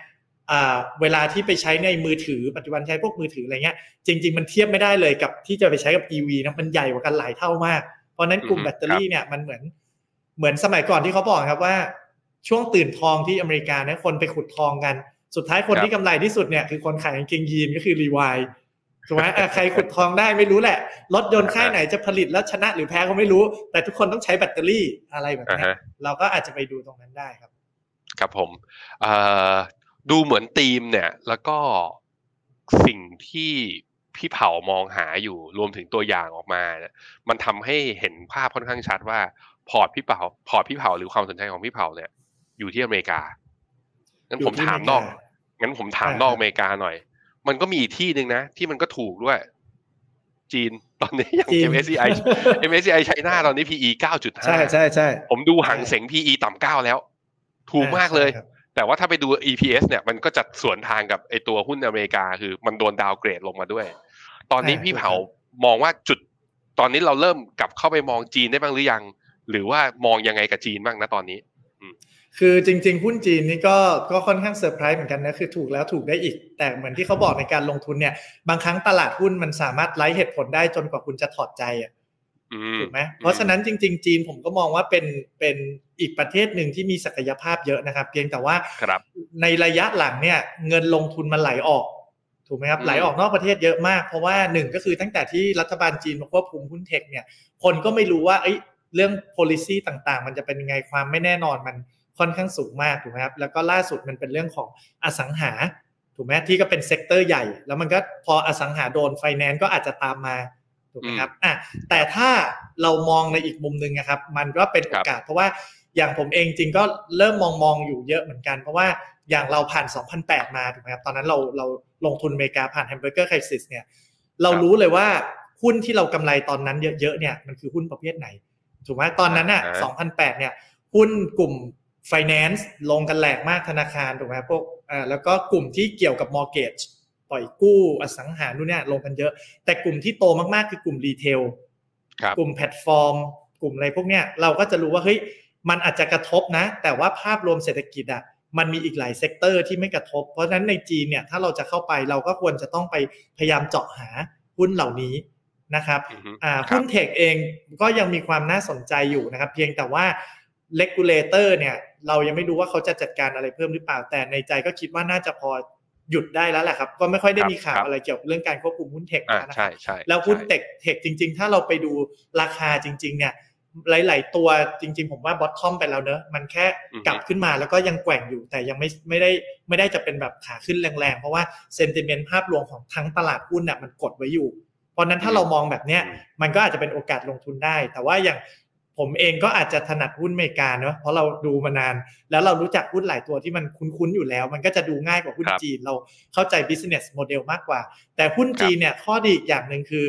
อ่าเวลาที่ไปใช้ในมือถือปัจจุบันใช้พวกมือถืออะไรเงี้ยจริง ๆ มันเทียบไม่ได้เลยกับที่จะไปใช้กับ EV นะมันใหญ่กว่ากันหลายเท่ามาก เพราะฉะนั้นกลุ่มอืมแบตเตอรี่เนี่ยมันเหมือนเหมือนสมัยก่อนที่เขาบอกครับว่า ช่วงตื่นทองที่อเมริกาเนี่ยคนไปขุดทองกัน สุดท้ายคนครับที่กำไรที่สุดเนี่ยคือคนขายกางเกงยีนก็คือรีวาย ถูกไหมอะใครขุดทองได้ไม่รู้แหละ รถยนต์ค่ายไหนจะผลิตแล้วชนะหรือแพ้ก็ไม่รู้ แต่ทุกคนต้องใช้แบตเตอรี่อะไรแบบอ่าเนี้ยฮะเราก็อาจจะไปดูตรงนั้นได้ครับ ครับผมเอ่อดูเหมือนธีมเนี่ย แล้วก็สิ่งที่พี่เผามองหาอยู่รวมถึงตัวอย่างออกมาเนี่ยมันทำให้เห็นภาพค่อนข้างชัดว่า พอร์ตพี่เผาพอร์ตพี่เผาหรือความสนใจของพี่เผาเนี่ย อยู่ที่อเมริกางั้นอยู่ผมที่ถามอเมริกานอกงั้นผมถามอ่านนอกครับอเมริกาหน่อย มันก็มีอีกที่หนึ่งนะ ที่มันก็ถูกด้วย จีนตอนนี้อย่างจีน MSCI MSCI ไชน่าตอนนี้ PE 9.5ใช่ใช่ใช่ผมดูหังเสง PE ต่ำเก้าแล้ว ถูกมากเลยใช่ครับแต่ว่าถ้าไปดู EPS เนี่ยมันก็จะสวนทางกับไอตัวหุ้นอเมริกา คือมันโดนดาวเกรดลงมาด้วย ตอนนี้อ่าพี่ถูกเผามองว่าจุด ตอนนี้เราเริ่มกลับเข้าไปมองจีนได้บ้างหรือยัง หรือว่ามองยังไงกับจีนบ้างนะตอนนี้ คือจริง ๆ หุ้นจีนนี่ก็ก็ค่อนข้างเซอร์ไพรส์เหมือนกันนะคือถูกแล้วถูกได้อีก แต่เหมือนที่เขาบอกในการลงทุนเนี่ย บางครั้งตลาดหุ้นมันสามารถไร้เหตุผลได้จนกว่าคุณจะถอดใจอะอืมถูกไหมเพราะฉะนั้นจริง ๆ จีนผมก็มองว่าเป็นเป็นอีกประเทศหนึ่งที่มีศักยภาพเยอะนะครับ เพียงแต่ว่าครับในระยะหลังเนี่ยเงินลงทุนมันไหลออกถูกไหมครับอืมไหลออกนอกประเทศเยอะมากเพราะว่าหนึ่งก็คือตั้งแต่ที่รัฐบาลจีนมาควบคุมหุ้น tech เนี่ย คนก็ไม่รู้ว่าเอ้ยเรื่อง policy ต่างๆ มันจะเป็นยังไงความไม่แน่นอนมัน ค่อนข้างสูงมากถูกไหมครับแล้วก็ล่าสุดมันเป็นเรื่องของอสังหาถูกไหมที่ก็เป็น sector ใหญ่ แล้วมันก็พออสังหาโดนไฟแนนซ์ก็อาจจะตามมาถูกไหมครับอะแต่ถ้าเรามองในอีกมุมหนึ่งนะครับ มันก็เป็นโอกาสเพราะว่าอย่างผมเองจริงก็เริ่มมองมองอยู่เยอะเหมือนกัน เพราะว่าอย่างเราผ่าน 2008 มาถูกไหมครับตอนนั้นเราเราลงทุนอเมริกาผ่าน Hamburger Crisis เนี่ยเรารู้เลยว่าหุ้นที่เรากำไรตอนนั้นเยอะๆเนี่ยมันคือหุ้นประเภทไหน ถูกไหมตอนนั้นอะอ่า2008 เนี่ยหุ้นกลุ่ม finance ลงกันแหลกมากธนาคารถูกไหมพวกอ่าแล้วก็กลุ่มที่เกี่ยวกับ mortgage ปล่อยกู้อสังหานู่นเนี่ยลงกันเยอะ แต่กลุ่มที่โตมากๆคือกลุ่ม retailครับกลุ่มแพลตฟอร์ม กลุ่มอะไรพวกเนี้ยเราก็จะรู้ว่าเฮ้ยมันอาจจะกระทบนะ แต่ว่าภาพรวมเศรษฐกิจอะมันมีอีกหลาย sector ที่ไม่กระทบ เพราะฉะนั้นในจีนเนี่ยถ้าเราจะเข้าไปเราก็ควรจะต้องไปพยายามเจาะหาหุ้นเหล่านี้นะครับอือฮึอ่าครับหุ้น tech เองก็ยังมีความน่าสนใจอยู่นะครับ เพียงแต่ว่า regulator เนี่ย เรายังไม่รู้ว่าเขาจะจัดการอะไรเพิ่มหรือเปล่า แต่ในใจก็คิดว่าน่าจะพอหยุดได้แล้วแหละครับ ก็ไม่ค่อยได้มีข่าวอะไรเกี่ยวกับเรื่องการควบคุมหุ้น techอ่านะคใช่ใช่แล้วหุ้น tech ใช่ tech จริง ๆ ถ้าเราไปดูราคาจริง ๆ เนี่ย หลาย ๆ ตัวจริง ๆ ผมว่า bottom ไปแล้วเนอะมันแค่อือฮึกลับขึ้นมาแล้วก็ยังแกว่งอยู่แต่ยังไม่ไม่ได้ไม่ได้จะเป็นแบบขาขึ้นแรงๆ เพราะว่า sentiment ภาพรวมของทั้งตลาดหุ้นน่ะมันกดไว้อยู่ เพราะฉะนั้นถ้าเรามองแบบเนี้ยอืมมันก็อาจจะเป็นโอกาสลงทุนได้ แต่ว่าอย่าง ผมเองก็อาจจะถนัดหุ้นอเมริกาเนอะเพราะเราดูมานาน แล้วเรารู้จักหุ้นหลายตัวที่มันคุ้นๆอยู่แล้ว มันก็จะดูง่ายกว่าหุ้นครับจีนเราเข้าใจ business model มากกว่า แต่หุ้นจีนเนี่ยข้อดีอีกอย่างหนึ่งคือ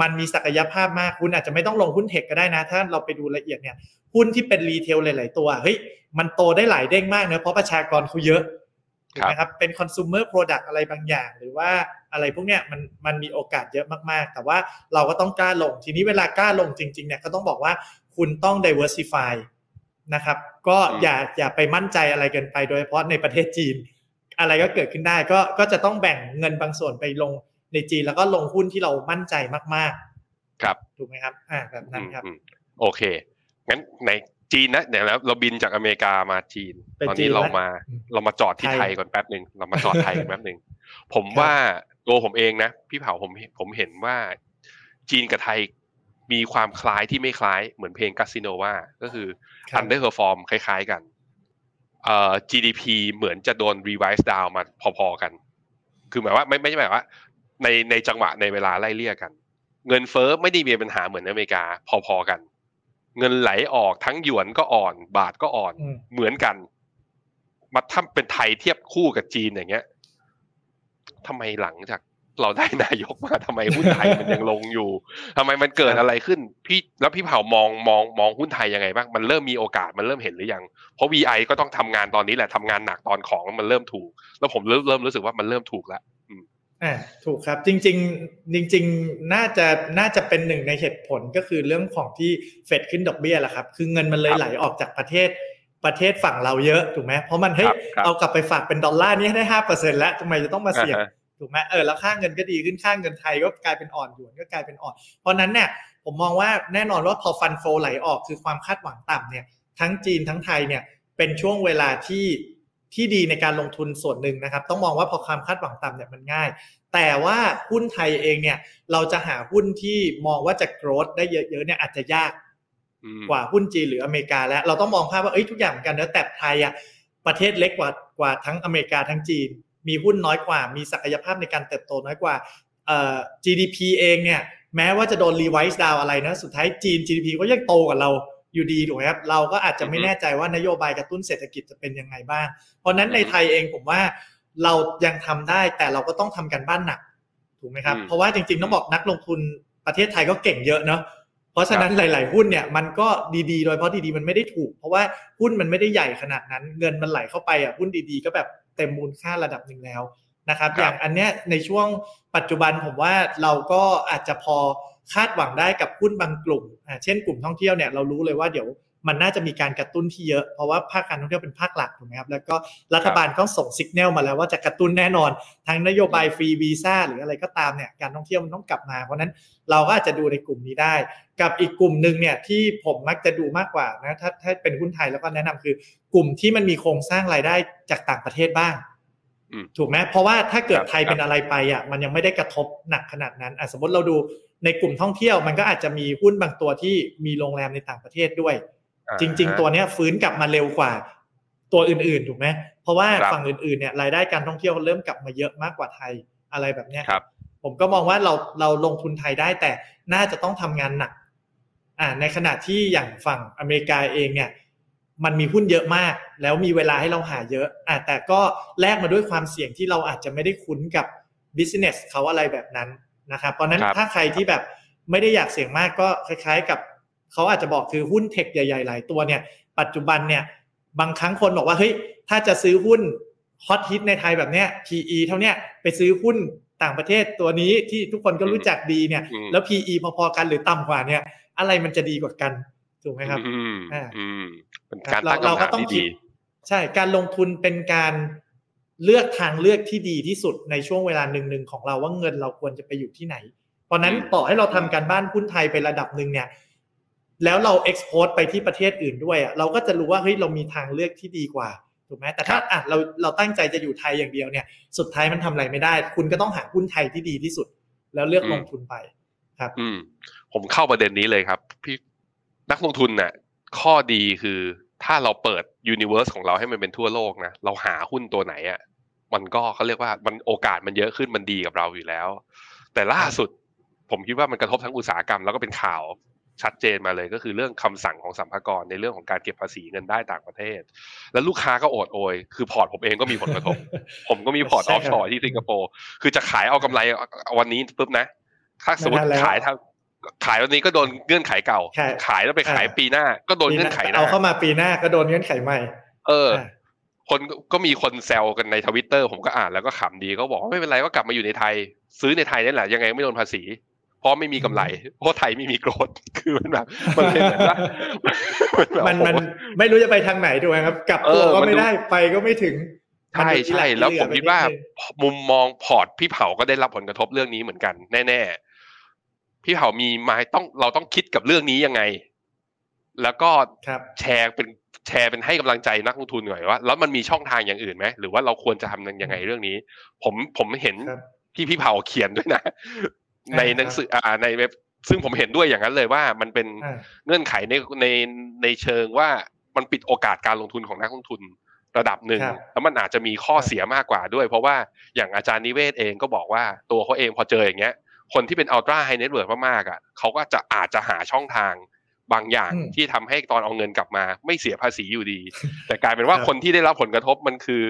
มันมีศักยภาพมากคุณอาจจะไม่ต้องลงหุ้นเทคก็ได้นะ ถ้าเราไปดูละเอียดเนี่ยหุ้นที่เป็นรีเทลหลาย ๆ ตัวเฮ้ยมันโตได้หลายเด้งมากเนอะเพราะประชากรเขาเยอะถูกไหมครับเป็น consumer product อะไรบางอย่าง หรือว่าอะไรพวกเนี้ยมันมันมีโอกาสเยอะมากๆ แต่ว่าเราก็ต้องกล้าลงทีนี้เวลากล้าลงจริงๆเนี่ยก็ต้องบอกว่า คุณต้อง diversify นะครับ ก็อืมอย่าอย่าไปมั่นใจอะไรเกินไป โดยเฉพาะในประเทศจีน อะไรก็เกิดขึ้นได้ก็ก็จะต้องแบ่งเงินบางส่วนไปลงในจีนแล้วก็ลงหุ้นที่เรามั่นใจมากครับๆถูกไหมครับอ่าแบบนั้นครับอืมอืมโอเคงั้นในจีนนะเดี๋ยวแล้วเราบินจากอเมริกามาจีนไปตอนจีนี้นเราแล้วมาอืมเรามาจอดที่ไทยไทยก่อนแป๊บหนึ่งเรามาจอดไทยกันแป๊บหนึ่งผมครับว่าตัวผมเองนะ พี่เผาผมผมเห็นว่าจีนกับไทย มีความคล้ายที่ไม่คล้ายเหมือนเพลงคาสิโนว่าก็คือครับ underperform คล้าย ๆกันเอ่อ GDP เหมือนจะโดน revise down มาพอๆกัน คือหมายว่าไม่ไม่ใช่หมายว่า ในในจังหวะในเวลาไล่เลี่ยกัน เงินเฟ้อไม่ได้มีปัญหาเหมือนอเมริกา พอๆกัน เงินไหลออกทั้งหยวนก็อ่อน บาทก็อ่อนอืมเหมือนกัน มาถ้าเป็นไทยเทียบคู่กับจีนอย่างเงี้ยทำไมหลังจาก เราได้นายกมาทำไมหุ้นไทยมันยังลงอยู่ทำไมมันเกิดอะไรขึ้น พี่แล้วพี่เผามองมองมองหุ้นไทยยังไงบ้างมันเริ่มมีโอกาสมันเริ่มเห็นหรือยัง เพราะ VI ก็ต้องทำงานตอนนี้แหละทำงานหนักตอนของมันเริ่มถูก แล้วผมเริ่มเริ่มรู้สึกว่ามันเริ่มถูกแล้วอ่าถูกครับจริง ๆ จริง ๆ น่าจะน่าจะเป็นหนึ่งในเหตุผลก็คือเรื่องของที่เฟดขึ้นดอกเบี้ยแหละครับ คือเงินมันเลยครับไหลออกจากประเทศประเทศฝั่งเราเยอะถูกไหมเพราะมันเฮ้ยครับครับเอากลับไปฝากเป็นดอลลาร์นี่ให้ได้ห้าเปอร์เซ็นแล้วทำไมจะต้องมาเสี่ยงอ่าฮะ ถูกไหมเออแล้วค่าเงินก็ดีขึ้นค่าเงินไทยก็กลายเป็นอ่อนหยวนก็กลายเป็นอ่อน เพราะฉะนั้นเนี่ยผมมองว่าแน่นอนว่าพอฟันโฟไหลออกคือความคาดหวังต่ำเนี่ยทั้งจีนทั้งไทยเนี่ยเป็นช่วงเวลาที่ที่ดีในการลงทุนส่วนหนึ่งนะครับ ต้องมองว่าพอความคาดหวังต่ำเนี่ยมันง่าย แต่ว่าหุ้นไทยเองเนี่ยเราจะหาหุ้นที่มองว่าจะโกรธได้เยอะๆเนี่ยอาจจะยากอืมกว่าหุ้นจีนหรืออเมริกาแล้ว เราต้องมองภาพว่าเอ้ยทุกอย่างเหมือนกันนะแต่ไทยอะประเทศเล็กกว่ากว่าทั้งอเมริกาทั้งจีน มีหุ้นน้อยกว่า มีศักยภาพในการเติบโตน้อยกว่าเอ่อ GDP เองเนี่ยแม้ว่าจะโดนรีไวซ์ดาวอะไรนะ สุดท้ายจีน GDP ก็ยังโตกว่าเราอยู่ดีถูกไหมครับ เราก็อาจจะไม่แน่ใจว่านโยบายกระตุ้นเศรษฐกิจจะเป็นยังไงบ้าง เพราะฉะนั้นในไทยเองผมว่าเรายังทำได้แต่เราก็ต้องทำกันบ้านหนักถูกไหมครับอืมเพราะว่าจริงๆต้องบอกนักลงทุนประเทศไทยก็เก่งเยอะเนาะเพราะฉะนั้นหลาย ๆ หุ้นเนี่ยมันก็ดีๆ โดยเฉพาะดีๆมันไม่ได้ถูก เพราะว่าหุ้นมันไม่ได้ใหญ่ขนาดนั้น เงินมันไหลเข้าไปอะหุ้นดีๆ ก็แบบ เต็มมูลค่าระดับหนึ่งแล้วนะครับครับ อย่างอันเนี้ยในช่วงปัจจุบันผมว่าเราก็อาจจะพอคาดหวังได้กับหุ้นบางกลุ่มอ่าเช่นกลุ่มท่องเที่ยวเนี่ยเรารู้เลยว่าเดี๋ยว มันน่าจะมีการกระตุ้นที่เยอะเพราะว่าภาคการท่องเที่ยวเป็นภาคหลักถูกไหมครับแล้วก็รัฐบาลก็ส่งสัญญาณมาแล้วว่าจะกระตุ้นแน่นอนทั้งนโยบายฟรีวีซ่าหรืออะไรก็ตามเนี่ยการท่องเที่ยวมันต้องกลับมา เพราะฉะนั้นเราก็อาจจะดูในกลุ่มนี้ได้ กับอีกกลุ่มหนึ่งเนี่ยที่ผมมักจะดูมากกว่านะถ้าถ้าเป็นหุ้นไทยแล้วก็แนะนำคือกลุ่มที่มันมีโครงสร้างรายได้จากต่างประเทศบ้างอืมถูกไหมเพราะว่าถ้าเกิดครับไทยเป็นอะไรไปอะมันยังไม่ได้กระทบหนักขนาดนั้นอะสมมติเราดูในกลุ่มท่องเที่ยวมันก็อาจจะมีหุ้นบางตัวที่มีโรงแรมในต่างประเทศด้วยอ่า จริง ๆ ตัวเนี้ยฟื้นกลับมาเร็วกว่าตัวอื่นๆถูกไหมเพราะว่าครับฝั่งอื่นๆเนี่ยรายได้การท่องเที่ยวเริ่มกลับมาเยอะมากกว่าไทยอะไรแบบเนี้ยครับ ผมก็มองว่าเราเราลงทุนไทยได้แต่น่าจะต้องทำงานหนัก อ่า ในขณะที่อย่างฝั่งอเมริกาเองเนี่ย มันมีหุ้นเยอะมาก แล้วมีเวลาให้เราหาเยอะอ่าแต่ก็แลกมาด้วยความเสี่ยงที่เราอาจจะไม่ได้คุ้นกับ business เขาอะไรแบบนั้นนะครับเพราะฉะนั้นครับถ้าใครที่แบบไม่ได้อยากเสี่ยงมากก็คล้าย ๆ กับ เขาอาจจะบอกคือหุ้นเทคใหญ่ๆหลายตัวเนี่ย ปัจจุบันเนี่ยบางครั้งคนบอกว่าเฮ้ยถ้าจะซื้อหุ้นฮอตฮิตในไทยแบบเนี้ย PE เท่าเนี้ยไปซื้อหุ้นต่างประเทศตัวนี้ที่ทุกคนก็รู้จักดีเนี่ยอืมแล้ว PE พอๆกันหรือต่ำกว่าเนี่ย อะไรมันจะดีกว่ากันถูกไหมครับอืมอ่าอืมเป็นการเราตั้งเราคำก็ถามต้องที่คิดีดใช่การลงทุนเป็นการเลือกทางเลือกที่ดีที่สุดในช่วงเวลาหนึ่งๆของเราว่าเงินเราควรจะไปอยู่ที่ไหน เพราะนั้นอืมต่อให้เราทำการบ้านหุ้นไทยไประดับหนึ่งเนี่ย แล้วเรา export ไปที่ประเทศอื่นด้วยอะเราก็จะรู้ว่าเฮ้ยเรามีทางเลือกที่ดีกว่าถูกไหมแต่ถ้าอะเราเราตั้งใจจะอยู่ไทยอย่างเดียวเนี่ย สุดท้ายมันทำอะไรไม่ได้ คุณก็ต้องหาหุ้นไทยที่ดีที่สุด แล้วเลือกอืมลงทุนไปครับ อืม ผมเข้าประเด็นนี้เลยครับ พี่นักลงทุนน่ะ ข้อดีคือถ้าเราเปิด universe ของเราให้มันเป็นทั่วโลกนะเราหาหุ้นตัวไหนอะมันก็เขาเรียกว่ามันโอกาสมันเยอะขึ้นมันดีกับเราอยู่แล้ว แต่ล่าสุด ผมคิดว่ามันกระทบทั้งอุตสาหกรรมแล้วก็เป็นข่าว ชัดเจนมาเลยก็คือเรื่องคำสั่งของสรรพากรในเรื่องของการเก็บภาษีเงินได้ต่างประเทศ แล้วลูกค้าก็โอดโอย คือพอร์ตผมเองก็มีผลกระทบ ผมก็มีพอร์ต offshore ใช่ครับชอร์ที่สิงคโปร์คือจะขายเอากำไรวันนี้ปุ๊บนะ ถ้าสมมติไม่ได้แล้วขายทางขายวันนี้ก็โดนเงื่อนไขเก่าใช่ขายแล้วไปขายอ่าปีหน้า ก็โดนเงื่อนไขหน้าเอาเข้ามาปีหน้าก็โดนเงื่อนไขใหม่ เอออ่าคนก็มีคนแซวกันในทวิตเตอร์ผมก็อ่านแล้วก็ขำดีก็บอกว่าไม่เป็นไรก็กลับมาอยู่ในไทย ซื้อในไทยนี่แหละยังไงไม่โดนภาษี เพราะไม่มีกำไร เพราะไทยไม่มีโกรธคือมันแบบมันเลยเหมือนว่ามันแบบมันมันโอ้โหไม่รู้จะไปทางไหนถูกไหมครับกลับตัวเออก็มันไม่ดูได้ไปก็ไม่ถึงใช่ใช่มันดูแล้วที่ผหมไปคิดว่านินึงมุมมองพอร์ตพี่เผาก็ได้รับผลกระทบเรื่องนี้เหมือนกันแน่ๆพี่เผามีมาต้องเราต้องคิดกับเรื่องนี้ยังไง แล้วก็ครับแชร์เป็นแชร์เป็นให้กำลังใจนักลงทุนหน่อยว่าแล้วมันมีช่องทางอย่างอื่นไหมหรือว่าเราควรจะทำยังไงเรื่องนี้ ผมผมเห็นครับที่พี่เผาเขียนด้วยนะอ่า ในหนังสืออ่าในเว็บ ซึ่งผมเห็นด้วยอย่างนั้นเลยว่ามันเป็นอ่าเงื่อนไขในในในเชิงว่ามันปิดโอกาสการลงทุนของนักลงทุนระดับหนึ่งครับแล้วมันอาจจะมีข้อครับเสียมากกว่าด้วย เพราะว่าอย่างอาจารย์นิเวศน์เองก็บอกว่าตัวเขาเองพอเจออย่างเงี้ย คนที่เป็น ultra high net worth มากๆอะเขาก็จะอาจจะหาช่องทางบางอย่างอืมที่ทำให้ตอนเอาเงินกลับมา ไม่เสียภาษีอยู่ดี แต่กลายเป็นว่าครับคนที่ได้รับผลกระทบมันคือ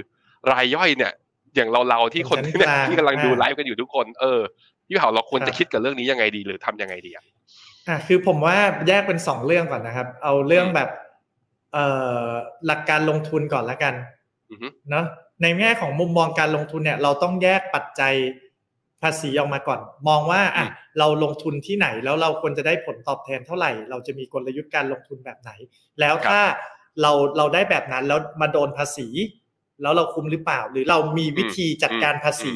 รายย่อยเนี่ย อย่างเราเราๆที่คนเป็นที่เนี่ยชั้นกลางที่กำลังดูอ่าไลฟ์กันอยู่ทุกคน เออ พี่เผาเราควรครัจะบคิดกับเรื่องนี้ยังไงดีหรือทำยังไงดีอะอะคือผมว่าแยกเป็นสองเรื่องก่อนนะครับ เอาเรื่องอืมแบบเอ่อหลักการลงทุนก่อนละกันอือฮึเนาะในแง่ของมุมมองการลงทุนเนี่ย เราต้องแยกปัจจัยภาษีออกมาก่อน มองว่าอะเราลงทุนที่ไหนแล้วเราควรจะได้ผลตอบแทนเท่าไหร่ เราจะมีกลยุทธ์การลงทุนแบบไหน แล้วถ้าเราเราได้แบบนั้นแล้วมาโดนภาษี แล้วเราคุมหรือเปล่า หรือเรามีวิธีจัดการภาษี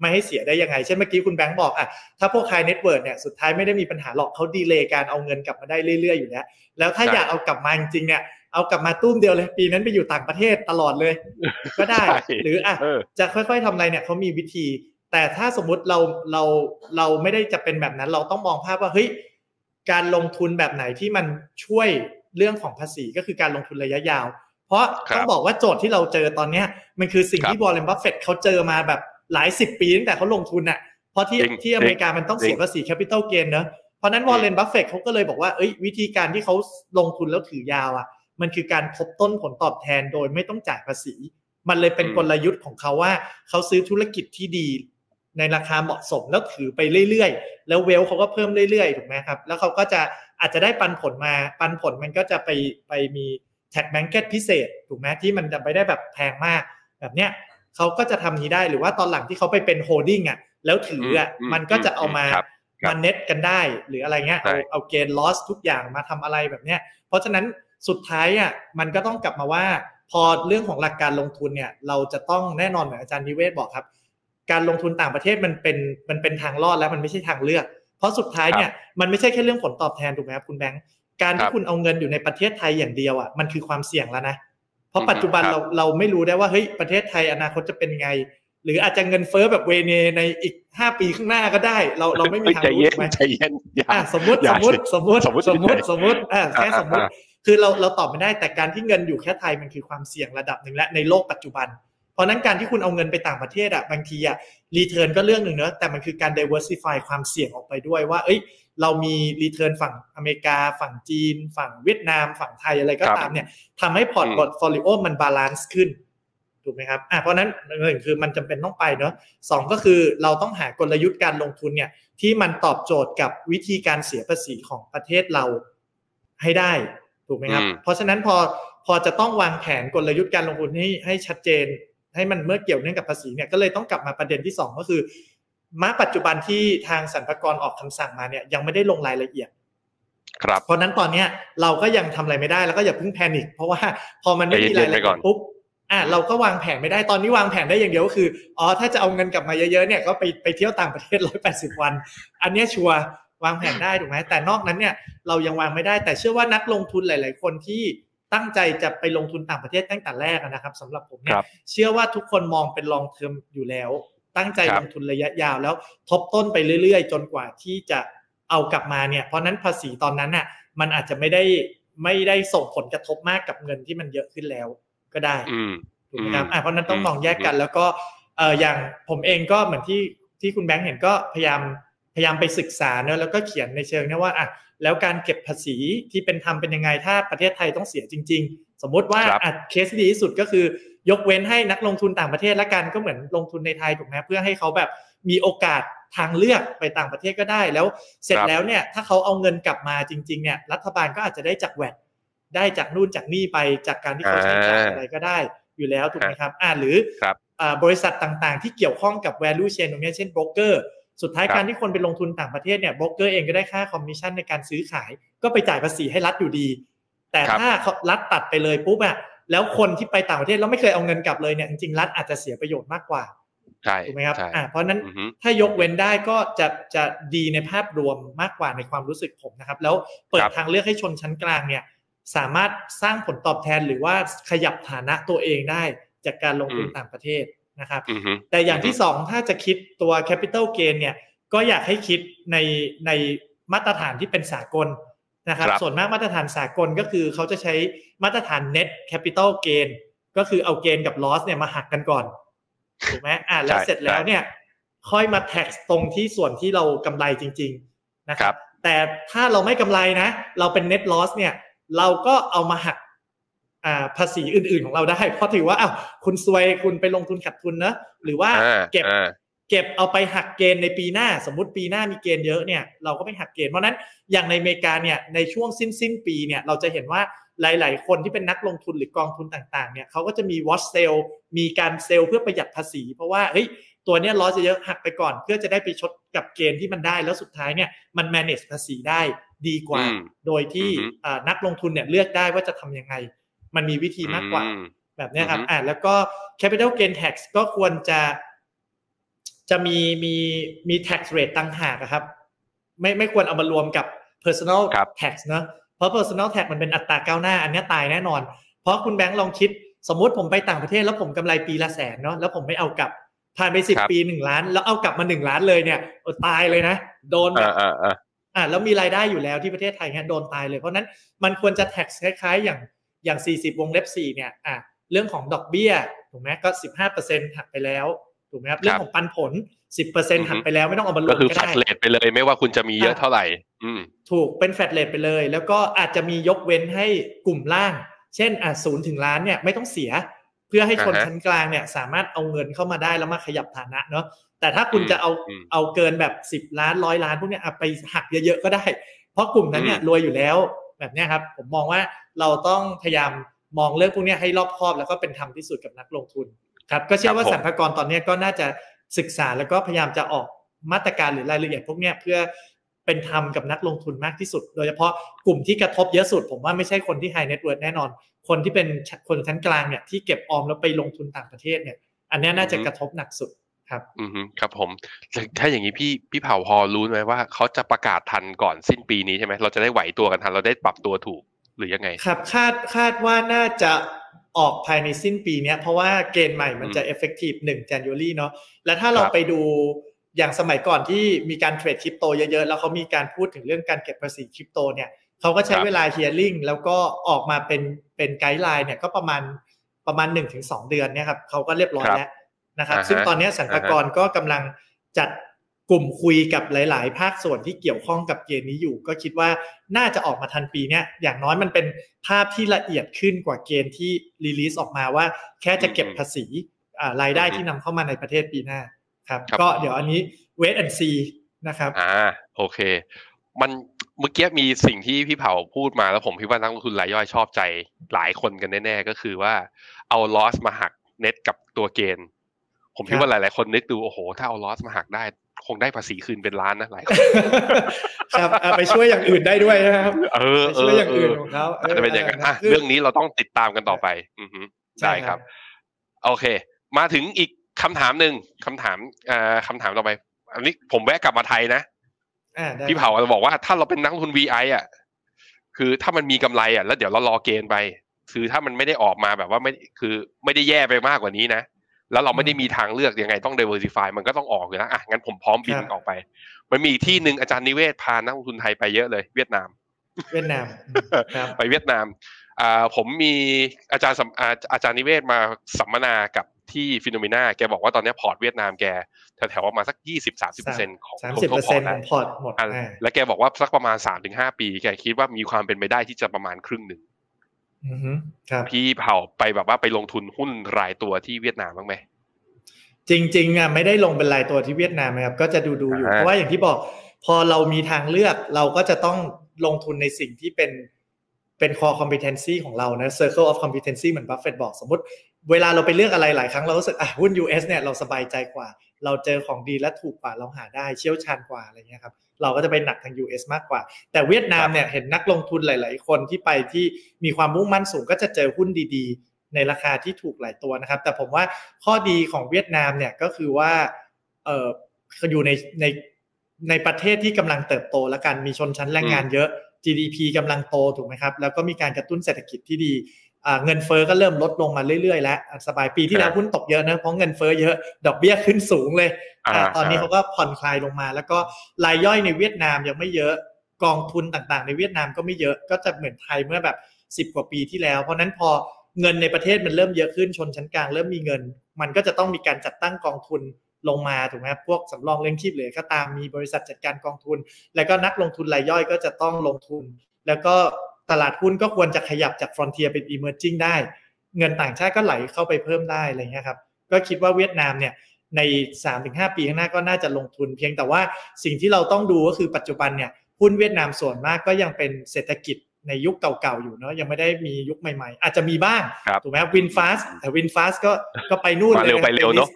ไม่ให้เสียได้ยังไง เช่นเมื่อกี้คุณแบงค์บอกอะถ้าพวก high net worth เนี่ยสุดท้ายไม่ได้มีปัญหาหรอกเขาดีเลย์การเอาเงินกลับมาได้เรื่อยๆอยู่แล้ว แล้วถ้าใช่อยากเอากลับมาจริงๆเนี่ยเอากลับมาตุ้มเดียวเลยปีนั้นไปอยู่ต่างประเทศตลอดเลย ก็ได้ใช่หรืออะเออจะค่อย ๆทำอะไรเนี่ยเขามีวิธี แต่ถ้าสมมุติเราเราเราไม่ได้จะเป็นแบบนั้น เราต้องมองภาพว่าเฮ้ยการลงทุนแบบไหนที่มันช่วยเรื่องของภาษีก็คือการลงทุนระยะยาว เพราะครับต้องบอกว่าโจทย์ที่เราเจอตอนเนี้ยมันคือสิ่งครับที่วอร์เรนบัฟเฟตต์เขาเจอมาแบบ หลายสิบปีตั้งแต่เขาลงทุนน่ะเพราะที่จริงที่อเมริกามันต้องเสียจริงภาษี capital gain เนอะเพราะฉะนั้นวอร์เรนบัฟเฟตต์เขาก็เลยบอกว่าเอ้ยวิธีการที่เขาลงทุนแล้วถือยาวอะ มันคือการทบต้นผลตอบแทนโดยไม่ต้องจ่ายภาษี มันเลยเป็นอืมกลยุทธ์ของเขาว่าเขาซื้อธุรกิจที่ดีในราคาเหมาะสมแล้วถือไปเรื่อยๆ แล้ว wealth เขาก็เพิ่มเรื่อยๆถูกไหมครับ แล้วเขาก็จะอาจจะได้ปันผลมาปันผลมันก็จะไปไปมี tax bracket พิเศษถูกไหมที่มันจะไม่ได้แบบแพงมากแบบเนี้ย เขาก็จะทำนี้ได้หรือว่าตอนหลังที่เขาไปเป็น holding อะแล้วถืออะอืมมันก็จะเอามาครับครับมาเน็ตกันได้ หรืออะไรเงี้ยใช่เอาเอา gain loss ทุกอย่างมาทำอะไรแบบเนี้ย เพราะฉะนั้นสุดท้ายอะมันก็ต้องกลับมาว่า พอเรื่องของหลักการลงทุนเนี่ย เราจะต้องแน่นอนเหมือนอาจารย์นิเวศน์บอกครับ การลงทุนต่างประเทศมันเป็นมันเป็นทางรอดแล้วมันไม่ใช่ทางเลือก เพราะสุดท้ายเนี่ยมันไม่ใช่แค่เรื่องผลตอบแทนถูกไหมครับคุณแบงค์การคที่รับคุณเอาเงินอยู่ในประเทศไทยอย่างเดียวอะมันคือความเสี่ยงแล้วนะเพ ราะอืมปัจจุบันครับเราเราไม่รู้ได้ว่าเฮ้ยประเทศไทยอนาคตจะเป็นไง หรืออาจจะเงินเฟ้อแบบเวเนในอีกห้าปีข้างหน้าก็ได้ เราเราไม่มีทางใจรู้เย็นถูกไหมใจเย็นอย่าอะสมมติอสย่ามมติสมมติสมมุติสมมติสมมติอ่าแค่อ่าสมมติอ่าคือเราเราตอบไม่ได้แต่การที่เงินอยู่แค่ไทยมันคือความเสี่ยงระดับหนึ่งและในโลกปัจจุบัน เพราะฉะนั้นการที่คุณเอาเงินไปต่างประเทศอะบางทีอะ return ก็เรื่องหนึ่งเนอะแต่มันคือการ diversify ความเสี่ยงออกไปด้วยว่า เอ้ย เรามี return ฝั่งอเมริกา ฝั่งจีน ฝั่งเวียดนาม ฝั่งไทยอะไรก็ตามครับเนี่ยทำให้พอร์ตอืม portfolio มัน balance ขึ้นถูกไหมครับอะเพราะฉะนั้นหนึ่งคือมันจำเป็นต้องไปเนาะสองก็คือเราต้องหากลยุทธ์การลงทุนเนี่ยที่มันตอบโจทย์กับวิธีการเสียภาษีของประเทศเราให้ได้ถูกไหมครับอืมเพราะฉะนั้นพอพอจะต้องวางแผนกลยุทธ์การลงทุนให้ให้ชัดเจน ให้มันเมื่อเกี่ยวเนื่องกับภาษีเนี่ยก็เลยต้องกลับมาประเด็นที่สองก็คือ มาปัจจุบันที่ทางสรรพากรออกคำสั่งมาเนี่ยยังไม่ได้ลงรายละเอียด ครับ เพราะฉะนั้นตอนเนี้ยเราก็ยังทำอะไรไม่ได้แล้วก็อย่าเพิ่งแพนิคเพราะว่าพอมันไม่มีใจเย็รายนๆละไปก่เอีอยนดปุ๊บอะเราก็วางแผนไม่ได้ตอนนี้วางแผนได้อย่างเดียวก็คืออ๋อถ้าจะเอาเงินกลับมาเยอะๆเนี่ยก็ไปไปเที่ยวต่างประเทศร้อยแปดสิบวัน อันเนี้ยชัวร์วางแผนได้ถูกไหมแต่นอกนั้นเนี่ยเรายังวางไม่ได้แต่เชื่อว่านักลงทุนหลาย ๆ คนที่ตั้งใจจะไปลงทุนต่างประเทศตั้งแต่แรกอะนะครับสำหรับผมเนี่คยรับเชื่อว่าทุกคนมองเป็น long term อยู่แล้ว ตั้งใจครัลบงทุนระยะยาวแล้วทบต้นไปเรื่อย ๆ จนกว่าที่จะเอากลับมาเนี่ยเพราะนั้นภาษีตอนนั้นน่ะมันอาจจะไม่ได้ไม่ได้ส่งผลกระทบมากกับเงินที่มันเยอะขึ้นแล้วก็ได้อืมถูกไหมครับอืมอะเพราะนั้นต้องอืมมองแยกกัน แล้วก็เอออย่างผมเองก็เหมือนที่ที่คุณแบงค์เห็นก็พยายามพยายามไปศึกษาเนอะแล้วก็เขียนในเชิงเนี้ว่าอะแล้วการเก็บภาษีที่เป็นธรรมเป็นยังไงถ้าประเทศไทยต้องเสียจริง ๆ สมมุติว่าครับอะเคสที่ดีที่สุดก็คือยกเว้นให้นักลงทุนต่างประเทศละกันก็เหมือนลงทุนในไทยถูกไหมเพื่อให้เขาแบบมีโอกาสทางเลือกไปต่างประเทศก็ได้แล้วเสร็จครับแล้วเนี่ยถ้าเขาเอาเงินกลับมาจริง ๆ เนี่ย รัฐบาลก็อาจจะได้จากแวดได้จากนู่นจากนี่ไปจากการที่เขาใช้จ่ายอะไรก็ได้อยู่แล้วถูกไหมครับอ่าหรือครับอ่าบริษัทต่างๆ ที่เกี่ยวข้องกับ value chain ตรงเนี้ยเช่นโบรกเกอร์สุดท้ายครับการที่คนไปลงทุนต่างประเทศเนี่ยโบรกเกอร์เองก็ได้ค่าคอมมิชชั่นในการซื้อขาย ก็ไปจ่ายภาษีให้รัฐอยู่ดี แต่ครับถ้าเขารัฐตัดไปเลยปุ๊บอะแล้วคนที่ไปต่างประเทศแล้วไม่เคยเอาเงินกลับเลยเนี่ยจริงๆรัฐอาจจะเสียประโยชน์มากกว่าใช่ถูกไหมครับใช่อ่าเพราะฉะนั้นอือฮึถ้ายกเว้นได้ก็จะจะดีในภาพรวมมากกว่าในความรู้สึกผมนะครับ แล้วเปิดครับทางเลือกให้ชนชั้นกลางเนี่ย สามารถสร้างผลตอบแทนหรือว่าขยับฐานะตัวเองได้จากการลงทุนต่างประเทศนะครับอือฮึแต่อย่างที่สองถ้าจะคิดตัว capital gain เนี่ย ก็อยากให้คิดในในมาตรฐานที่เป็นสากล นะครับครับ ส่วนมากมาตรฐานสากลก็คือเขาจะใช้มาตรฐาน net capital gain ก็คือเอาเกณฑ์กับ loss เนี่ยมาหักกันก่อนถูกไหมอ่าแล้วใช่เสร็จแล้วเนี่ย ค่อยมา tax ตรงที่ส่วนที่เรากำไรจริง ๆนะคครัรับบแต่ถ้าเราไม่กำไรนะ เราเป็น net loss เนี่ย เราก็เอามาหักอ่าภาษีอื่นๆของเราได้ เพราะถือว่าอ้าวคุณซวยคุณไปลงทุนขาดทุนนะหรือว่าอ่าเก็บอ่า เก็บเอาไปหักเกณฑ์ในปีหน้า สมมติปีหน้ามีเกณฑ์เยอะเนี่ยเราก็ไปหักเกณฑ์เพราะฉะนั้นอย่างในอเมริกาเนี่ยในช่วงสิ้นสิ้นปีเนี่ยเราจะเห็นว่าหลาย ๆ คนที่เป็นนักลงทุนหรือกองทุนต่างๆเนี่ยเขาก็จะมี watch sale มีการเซลล์เพื่อประหยัดภาษี เพราะว่าเฮ้ยตัวเนี้ยล้อจะเยอะหักไปก่อน เพื่อจะได้ไปชดกับเกณฑ์ที่มันได้แล้วสุดท้ายเนี่ยมัน manage ภาษีได้ดีกว่าอืมโดยที่อือฮึอ่านักลงทุนเนี่ยเลือกได้ว่าจะทำยังไง มันมีวิธีมากกว่าอืมแบบเนี้ยครับอือฮึอ่าแล้วก็ capital gain tax ก็ควรจะ จะมีมีมี tax rate ต่างหากครับ ไม่ไม่ควรเอามารวมกับ personal tax เนอะเพราะ personal tax มันเป็นอัตราก้าวหน้า อันนี้ตายแน่นอน เพราะคุณแบงค์ลองคิด สมมุติผมไปต่างประเทศแล้วผมกำไรปีละแสนเนาะแล้วผมไม่เอากลับผ่านไปสิบปีหนึ่งล้าน แล้วเอากลับมาหนึ่งล้านเลยเนี่ยตายเลยนะ โดนแบบอ่าแล้วมีรายได้อยู่แล้วที่ประเทศไทยเนี่ยโดนตายเลย เพราะนั้นมันควรจะ tax คล้ายๆ อย่างอย่าง 40 วงเล็บ4เนี่ยอ่าเรื่องของดอกเบี้ยถูกไหมก็ 15%หักไปแล้ว ถูกไหมครับเรื่องของปันผล 10%หักไปแล้วไม่ต้องเอามารวมก็ได้ก็คือ flat rateไปเลย ไม่ว่าคุณจะมีเยอะเท่าไหร่ถูกเป็น flat rate ไปเลย แล้วก็อาจจะมียกเว้นให้กลุ่มล่าง เช่นอ่าศูนย์ถึงล้านเนี่ยไม่ต้องเสีย เพื่อให้คนชั้นกลางเนี่ย สามารถเอาเงินเข้ามาได้แล้วมาขยับฐานะเนาะแต่ถ้าคุณจะเอาเอาเกินแบบสิบล้านร้อยล้านพวกนี้ไปหักเยอะๆก็ได้ เพราะกลุ่มนั้นเนี่ยรวยอยู่แล้วแบบนี้ครับ ผมมองว่าเราต้องพยายามมองเรื่องพวกนี้ให้รอบคอบแล้วก็เป็นธรรมที่สุดกับนักลงทุน ครับก็เชื่อว่าสรรพากรตอนนี้ก็น่าจะศึกษาแล้วก็พยายามจะออกมาตรการหรือรายละเอียดพวกนี้เพื่อเป็นธรรมกับนักลงทุนมากที่สุด โดยเฉพาะกลุ่มที่กระทบเยอะสุด ผมว่าไม่ใช่คนที่ high net worth แน่นอน คนที่เป็นคนชั้นกลางเนี่ยที่เก็บออมแล้วไปลงทุนต่างประเทศเนี่ย อันนี้น่าจะกระทบหนักสุดครับ อืมครับผม ถ้าอย่างนี้พี่พี่เผาพอรู้ไหมว่าเขาจะประกาศทันก่อนสิ้นปีนี้ใช่ไหมเราจะได้ไหวตัวกันทันเราได้ปรับตัวถูกหรือยังไง ครับ คาดคาดว่าน่าจะ ออกภายในสิ้นปีนี้เพราะว่าเกณฑ์ใหม่มันจะ effective 1 January เนาะและถ้าเราไปดูอย่างสมัยก่อนที่มีการเทรดคริปโตเยอะๆ แล้วเขามีการพูดถึงเรื่องการเก็บภาษีคริปโตเนี่ยเขาก็ใช้เวลา hearing แล้วก็ออกมาเป็นเป็นไกด์ไลน์เนี่ยก็ประมาณประมาณ 1-2 เดือนเนี่ยครับเขาก็เรียบร้อยแล้วนะครับ ซึ่งตอนนี้สรรพากรก็กำลังจัด กลุ่มคุยกับหลาย ๆ ภาคส่วนที่เกี่ยวข้องกับเกณฑ์นี้อยู่ ก็คิดว่าน่าจะออกมาทันปีเนี้ยอย่างน้อยมันเป็นภาพที่ละเอียดขึ้นกว่าเกณฑ์ที่รีลิสออกมาว่า แค่จะเก็บภาษีรายได้ที่นำเข้ามาในประเทศปีหน้าครับ ก็เดี๋ยวอันนี้เวทแอนซีนะครับอ่าโอเค มันเมื่อกี้มีสิ่งที่พี่เผาพูดมาแล้วผมคิดว่านักลงทุนรายย่อยชอบใจหลายคนกันแน่ๆก็คือว่าเอาลอสมาหักเน็ตกับตัวเกณฑ์ผมคิดว่าหลายๆคนนึกดูโอ้โหถ้าเอาลอสมาหักได้ คงได้ภาษีคืนเป็นล้านนะหลายคนครับไปช่วยอย่างอื่นได้ด้วยนะครับ เออช่วยอย่างอื่นของเขาจะเป็นอย่างนั้นเรื่องนี้เราต้องติดตามกันต่อไป อือได้ครับ โอเค มาถึงอีกคำถามหนึ่งคำถามอ่าคำถามต่อไป อันนี้ผมแวะกลับมาไทยนะพี่เผาจะบอกว่าถ้าเราเป็นนักทุน VI อะ คือถ้ามันมีกำไรอะแล้วเดี๋ยวเรารอเกณฑ์ไป คือถ้ามันไม่ได้ออกมาแบบว่าไม่คือไม่ได้แย่ไปมากกว่านี้นะ แล้วเราไม่ได้มีทางเลือกยังไงต้อง diversify มันก็ต้องออกอยู่นะอะงั้นผมพร้อมบินออกไป มันมีที่หนึ่งอาจารย์นิเวศพานักลงทุนไทยไปเยอะเลย เวียดนาม เวียดนามไปเวียดนามอ่าผมมีอาจารย์อาจารย์นิเวศน์มาสัมมนากับที่ FINNOMENA แกบอกว่าตอนนี้พอร์ตเวียดนามแกแถวๆประมาณสักยี่สิบสามสิบเปอร์เซ็นต์ของทั้งพอร์ตพอร์ตหมดแล้วแกบอกว่าสักประมาณสามถึงห้าปี แกคิดว่ามีความเป็นไปได้ที่จะประมาณครึ่งหนึ่ง พี่เผาไปแบบว่าไปลงทุนหุ้นรายตัวที่เวียดนามบ้างไหมจริงๆอะไม่ได้ลงเป็นรายตัวที่เวียดนามนะครับ ก็จะดูดูอยู่เพราะว่าอย่างที่บอก พอเรามีทางเลือกเราก็จะต้องลงทุนในสิ่งที่เป็นเป็น core competency ของเรานะ circle of competency เหมือนบัฟเฟตบอกสมมติ เวลาเราไปเลือกอะไรหลายครั้งเรารู้สึกอะหุ้น US เนี่ยเราสบายใจกว่า เราเจอของดีและถูกกว่าเราหาได้เชี่ยวชาญกว่าอะไรเงี้ยครับเราก็จะไปหนักทาง US มากกว่า แต่เวียดนามเนี่ยเห็นนักลงทุนหลาย ๆ คนที่ไปที่มีความมุ่งมั่นสูงก็จะเจอหุ้นดีๆ ในราคาที่ถูกหลายตัวนะครับ แต่ผมว่าข้อดีของเวียดนามเนี่ยก็คือว่าเอออยู่ในในในประเทศที่กำลังเติบโตและกันมีชนชั้นแรงงานเยอะ GDP กำลังโตถูกไหมครับ แล้วก็มีการกระตุ้นเศรษฐกิจที่ดี เงินเฟอ้อก็เริ่มลดลงมาเรื่อยๆ แล้วสบายปีที่แล้วหุ้นตกเยอะนะเพราะเงินเฟอ้อเยอะดอกเบี้ยขึ้นสูงเลยแต่ตอนนี้เขาก็ผ่อนคลายลงมา แล้วก็รายย่อยในเวียดนามยังไม่เยอะกองทุนต่างๆ ในเวียดนามก็ไม่เยอะก็จะเหมือนไทยเมื่อแบบ 10 กว่าปีที่แล้ว เพราะนั้นพอเงินในประเทศมันเริ่มเยอะขึ้นชนชั้นกลางเริ่มมีเงิน มันก็จะต้องมีการจัดตั้งกองทุนลงมาถูกไหมพวกสำรองเลี้ยงชีพเหลือก็ตามมีบริษัทจัดการกองทุน แล้วก็นักลงทุนรายย่อยก็จะต้องลงทุน แล้วก็ ตลาดหุ้นก็ควรจะขยับจากฟรอนเทียเป็นอีเมอร์จิงได้ เงินต่างชาติก็ไหลเข้าไปเพิ่มได้อะไรเงี้ยครับก็คิดว่าเวียดนามเนี่ยใน 3-5 ปีข้างหน้าก็น่าจะลงทุน เพียงแต่ว่าสิ่งที่เราต้องดูก็คือปัจจุบันเนี่ยหุ้นเวียดนามส่วนมากก็ยังเป็นเศรษฐกิจในยุคเก่าๆอยู่เนาะยังไม่ได้มียุคใหม่ๆ อาจจะมีบ้างถูกไหมวินฟาสแต่วินฟาสก็ก็ไปนู่นเลยมาเร็วไปเร็วเนาะ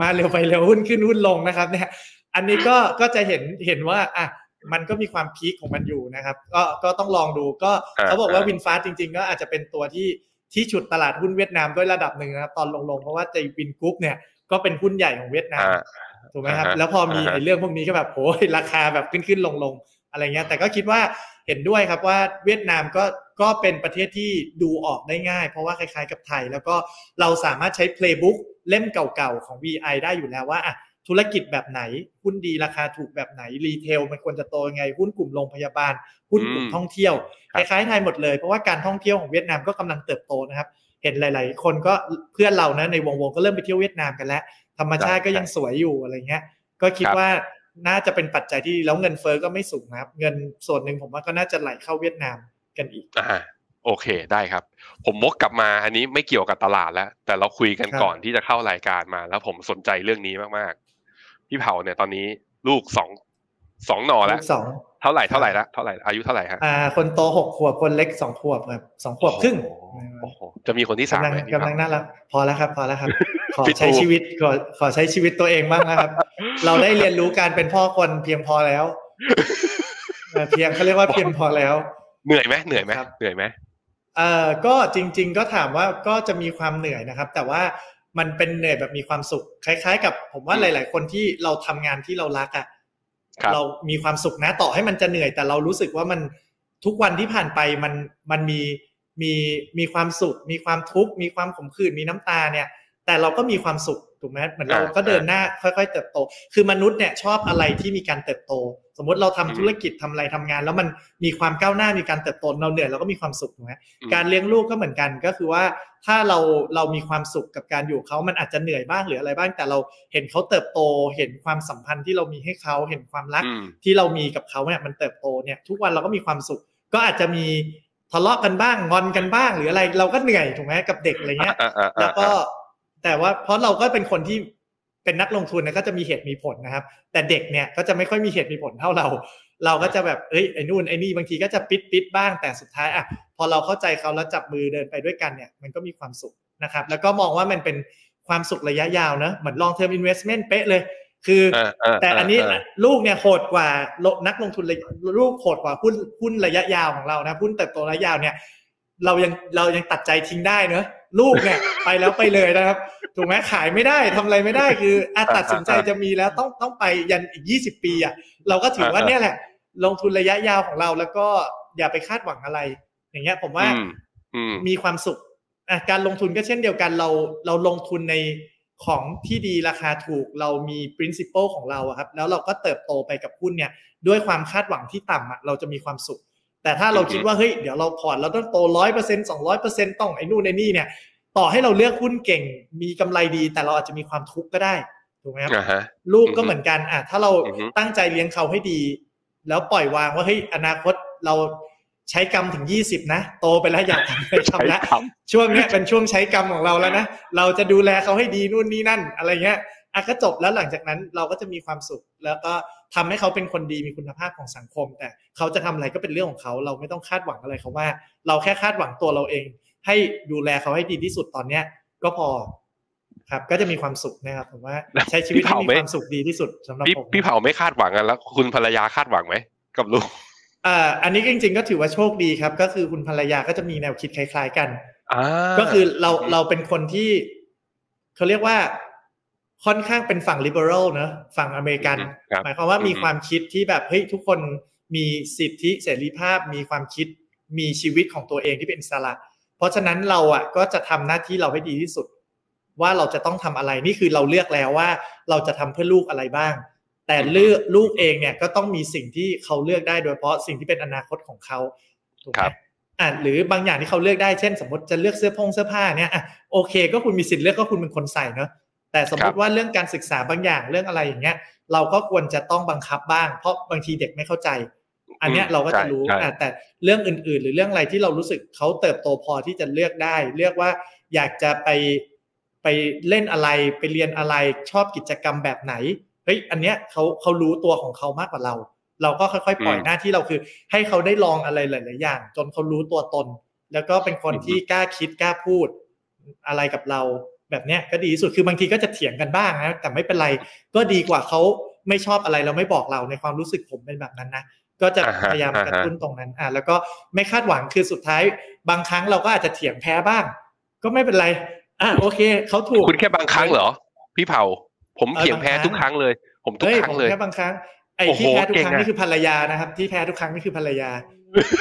มาเร็วไปเร็วหุ้นขึ้นหุ้นลงนะครับเนี่ยอันนี้ก็ก็จะเห็นเห็นว่าอะ มันก็มีความพีคของมันอยู่นะครับ ก็ก็ต้องลองดูก็เขาบอกว่าวินฟาสจริง ๆ ก็อาจจะเป็นตัวที่ที่ฉุดตลาดหุ้นเวียดนามด้วยระดับหนึ่งนะครับตอนลงๆเพราะว่าใจวินกรุ๊ปเนี่ยก็เป็นหุ้นใหญ่ของเวียดนามถูกไหมครับอ่าฮะแล้วพอมีอ่าฮะไอ้เรื่องพวกนี้ก็แบบโอ้ยราคาแบบขึ้นขึ้นลงลงอะไรเงี้ยแต่ก็คิดว่าเห็นด้วยครับว่าเวียดนามก็ก็เป็นประเทศที่ดูออกได้ง่าย เพราะว่าคล้ายๆกับไทย แล้วก็เราสามารถใช้ playbook เล่มเก่าๆของ VI ได้อยู่แล้วว่าอะ ธุรกิจแบบไหน หุ้นดีราคาถูกแบบไหนรีเทลมันควรจะโตยังไง หุ้นกลุ่มโรงพยาบาล หุ้นกลุ่มอืมท่องเที่ยวคครับล้ายๆไทยหมดเลยเพราะว่าการท่องเที่ยวของเวียดนามก็กำลังเติบโตนะครับ เห็นหลาย ๆ คนก็เพื่อนเรานะในวงวงๆก็เริ่มไปเที่ยวเวียดนามกันแล้วธรรมชาติก็ยังสวยอยู่อะไรเงี้ย ก็คิดครับว่าน่าจะเป็นปัจจัยที่ดีแล้วเงินเฟ้อก็ไม่สูงนะครับ เงินส่วนหนึ่งผมว่าก็น่าจะไหลเข้าเวียดนามกันอีกอ่าโอเคได้ครับ ผมมกกลับมาอันนี้ไม่เกี่ยวกับตลาดแล้ว แต่เราคุยกันครับก่อนที่จะเข้ารายการมา แล้วผมสนใจเรื่องนี้มากๆ พี่เผาเนี่ยตอนนี้ลูกสองสองหน่อแล้วลูกสองเท่าไหร่เท่าไหร่ละเท่าไหร่อายุเท่าไหร่ฮะอ่า คนโตหกขวบคนเล็กสองขวบครับสองขวบครึ่งโอ้โหจะมีคนที่สามกำลังไหมพี่กำลัเผางน่ารักพอแล้วครับ พอแล้วครับ ขอพี่ใช้ตูชีวิตขอขอใช้ชีวิตตัวเองบ้างนะครับ เราได้เรียนรู้การเป็นพ่อคนเพียงพอแล้วเอ่อเพียงเขาเรียกว่าเพียงพอแล้ว เหนื่อยไหมเหนื่อยไหมครับเหนื่อยไหมเอ่อก็จริง ๆ ก็ถามว่าก็จะมีความเหนื่อยนะครับ แต่ว่า มันเป็นเหนื่อยแบบมีความสุข คล้าย ๆ กับผมว่าหลาย ๆ คนที่เราทำงานที่เรารักอะ่ะครับเรามีความสุขนะต่อให้มันจะเหนื่อย แต่เรารู้สึกว่ามันทุกวันที่ผ่านไปมันมันมีมีมีความสุข มีความทุกข์มีความขมขื่นมีน้ำตาเนี่ย แต่เราก็มีความสุขถูกไหมเหมือนเราอ่าก็เดินหน้าค่อย ๆ เติบโต คือมนุษย์เนี่ยชอบอะไรที่มีการเติบโตส มมติเราทำอืมธุรกิจทำอะไรทำงาน แล้วมันมีความก้าวหน้ามีการเติบโตเราเหนื่อยเราก็มีความสุขถูกไหมอืมการเลี้ยงลูกก็เหมือนกันก็คือว่าถ้าเราเรามีความสุขกับการอยู่กับเขามันอาจจะเหนื่อยบ้างหรืออะไรบ้าง แต่เราเห็นเขาเติบโต เห็นความสัมพันธ์ที่เรามีให้เขาเห็นความรักอืมที่เรามีกับเขาเนี่ยมันเติบโตเนี่ยทุกวันเราก็มีความสุข ก็อาจจะมีทะเลาะกันบ้างงอนกันบ้างหรืออะไร เราก็เหนื่อยถูกไหมกับเด็กอะไรเงี้ยอ่าอ่าอ่าแล้วก็แต่ว่าเพราะเราก็เป็นคนที่ เป็นนักลงทุนนะก็จะมีเหตุมีผลนะครับ แต่เด็กเนี่ยก็จะไม่ค่อยมีเหตุมีผลเท่าเรา เราก็จะแบบเอ้ยไอ้นู่นไอ้นี่บางทีก็จะปิดปิดบ้างแต่สุดท้ายอะพอเราเข้าใจเขาแล้วจับมือเดินไปด้วยกันเนี่ยมันก็มีความสุขนะครับ แล้วก็มองว่ามันเป็นความสุขระยะยาวนะเหมือน long term investment เป๊ะเลย คืออ่าอ่าแต่อันนี้าลูกเนี่ยโหดกว่านักลงทุนระยะลูกโหดกว่าหุ้นหุ้นระยะยาวของเรานะหุ้นเติบโตระยะยาวเนี่ย เรายังเรายังตัดใจทิ้งได้เนอะ ลูกเนี่ยไปแล้วไปเลยนะครับ ถูกไหมขายไม่ได้ทำอะไรไม่ได้คืออะตัดสินใจจะมีแล้วต้องต้องไปยันอีกยี่สิบปีอะเราก็ถือว่าเนี่ยแหละ ลงทุนระยะยาวของเราแล้วก็อย่าไปคาดหวังอะไร อย่างเงี้ย ผมว่าอืมอืมมีความสุขอะการลงทุนก็เช่นเดียวกันเราเราลงทุนในของที่ดีราคาถูกเรามี principle ของเราอะครับ แล้วเราก็เติบโตไปกับหุ้นเนี่ย ด้วยความคาดหวังที่ต่ำอะเราจะมีความสุข แต่ถ้าเราอือฮึคิดว่าเฮ้ยเดี๋ยวเราพอร์ตเราต้องโตร้อยเปอร์เซ็นสองร้อยเปอร์เซ็นต้องไอ้นู่นไอ้นี่เนี่ย ต่อให้เราเลือกหุ้นเก่งมีกำไรดี แต่เราอาจจะมีความทุกข์ก็ได้ถูกไหมครับอ่าฮะลูกก็อือฮึเหมือนกันอะถ้าเราอือฮึตั้งใจเลี้ยงเขาให้ดี แล้วปล่อยวางว่าเฮ้ยอนาคตเราใช้กรรมถึงยี่สิบนะโตไปแล้วอยากทำอะไรทำแล้วใช้คช่วงเนี้ยเป็นช่วงใช้กรรมของเราแล้วนะเราจะดูแลเขาให้ดีนู่นนี่นั่น อะไรเงี้ยอะก็จบแล้วหลังจากนั้นเราก็จะมีความสุขแล้วก็ ทำให้เขาเป็นคนดีมีคุณภาพของสังคม แต่เขาจะทำอะไรก็เป็นเรื่องของเขาเราไม่ต้องคาดหวังอะไรเขาว่า เราแค่คาดหวังตัวเราเอง ให้ดูแลเขาให้ดีที่สุดตอนเนี้ย ก็พอครับ ก็จะมีความสุขนะครับผมว่าใช้ชีวิตให้มีความสุขดีที่สุดสำหรับพี่ผมพี่เผาไม่คาดหวังกันแล้ว คุณภรรยาคาดหวังไหมกับลูกอ่าอันนี้จริง ๆ ก็ถือว่าโชคดีครับ ก็คือคุณภรรยาก็จะมีแนวคิดคล้าย ๆ กันอ่าก็คือเราอืมเราเป็นคนที่เขาเรียกว่า ค่อนข้างเป็นฝั่ง liberal เนอะฝั่งอเมริกันครับหมายความว่ามีความคิดที่แบบเฮ้ยทุกคนมีสิทธิเสรีภาพ มีความคิดมีชีวิตของตัวเองที่เป็นอิสระ เพราะฉะนั้นเราอะก็จะทำหน้าที่เราให้ดีที่สุด ว่าเราจะต้องทำอะไรนี่คือเราเลือกแล้วว่าเราจะทำเพื่อลูกอะไรบ้าง แต่เลือกลูกเองเนี่ยก็ต้องมีสิ่งที่เขาเลือกได้โดยเฉพาะสิ่งที่เป็นอนาคตของเขาถูกไหครัมบอะหรือบางอย่างที่เขาเลือกได้เช่น สมมติจะเลือกเสื้อผงเสื้อผ้าเนี่ยอะโอเค ก็คุณมีสิทธิ์เลือกก็คุณเป็นคนใส่เนอะ แต่สมมติว่าเรื่องการศึกษาบางอย่างเรื่องอะไรอย่างเงี้ย เราก็ควรจะต้องบังคับบ้าง เพราะบางทีเด็กไม่เข้าใจ อันเนี้ยเราก็จะรู้ใช่ใช่อะแต่เรื่องอื่น ๆ หรือเรื่องอะไรที่เรารู้สึกเขาเติบโตพอที่จะเลือกได้ เลือกว่าอยากจะไปไปเล่นอะไรไปเรียนอะไรชอบกิจกรรมแบบไหนเฮ้ยอันเนี้ยเขาเขารู้ตัวของเขามากกว่าเรา เราก็ค่อยๆ ปล่อยอืมหน้าที่เราคือ ให้เขาได้ลองอะไรหลาย ๆ อย่าง จนเขารู้ตัวตน แล้วก็เป็นคนอืมที่กล้าคิดกล้าพูดอะไรกับเรา แบบเนี้ยก็ดีที่สุดคือบางทีก็จะเถียงกันบ้างนะแต่ไม่เป็นไรก็ดีกว่าเขาไม่ชอบอะไรแล้วไม่บอกเราในความรู้สึกผมเป็นแบบนั้นนะก็จะอ่าฮะพยายามอ่าฮะกระตุ้นตรงนั้นอะแล้วก็ไม่คาดหวังคือสุดท้าย บางครั้งเราก็อาจจะเถียงแพ้บ้าง ก็ไม่เป็นไรอะโอเคเขาถูกคุณแค่บางครั้งเหรอ พี่เผา ผมเถียงแพ้ทุกครั้งเลย ผมทุกเฮ้ยครั้ผงมเลยแค่บางครั้งไอ้โอ้โหที่แพ้ทุกเก่งครั้งอะนี่คือภรรยานะครับ ที่แพ้ทุกครั้งนี่คือภรรยา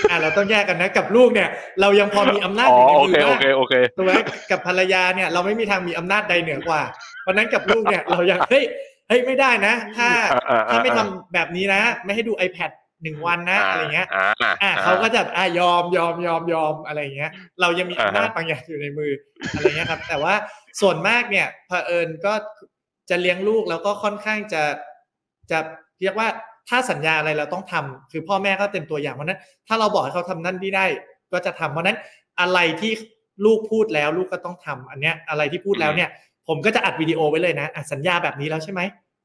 อ่าเราต้องแยกกันนะ กับลูกเนี่ย เรายังพอมีอำนาจอ๋ออยู่ในโอมืเคอโอบ้างเคโอเคถูกไหมกับภรรยาเนี่ย เราไม่มีทางมีอำนาจใดเหนือกว่า เพราะฉะนั้นกับลูกเนี่ยเรายังเฮ้ยเฮ้ยไม่ได้นะ ถ้าอ่าอ่าถ้าไม่อ่าทำแบบนี้นะ ไม่ให้ดู iPad หนึ่งวันนะอะไรเงี้ย อ่าอะเขาก็จะอะยอมยอมยอมยอมอะไรเงี้ย เรายังมีอ่าฮะอำนาจบางอย่างอยู่ในมืออะไรเงี้ยครับ แต่ว่าส่วนมากเนี่ยเผอิญก็จะเลี้ยงลูกแล้วก็ค่อนข้างจะจะเรียกว่า ถ้าสัญญาอะไรเราต้องทำคือพ่อแม่ก็เป็นตัวอย่างเพราะฉะนั้น ถ้าเราบอกให้เขาทำนั่นที่ได้ ก็จะทำเพราะฉะนั้นอะไรที่ลูกพูดแล้วลูกก็ต้องทำอันเนี้ยอะไรที่พูดแล้วเนี่ย ผมก็จะอัดวิดีโอไว้เลยนะอะสัญญาแบบนี้แล้วใช่ไหม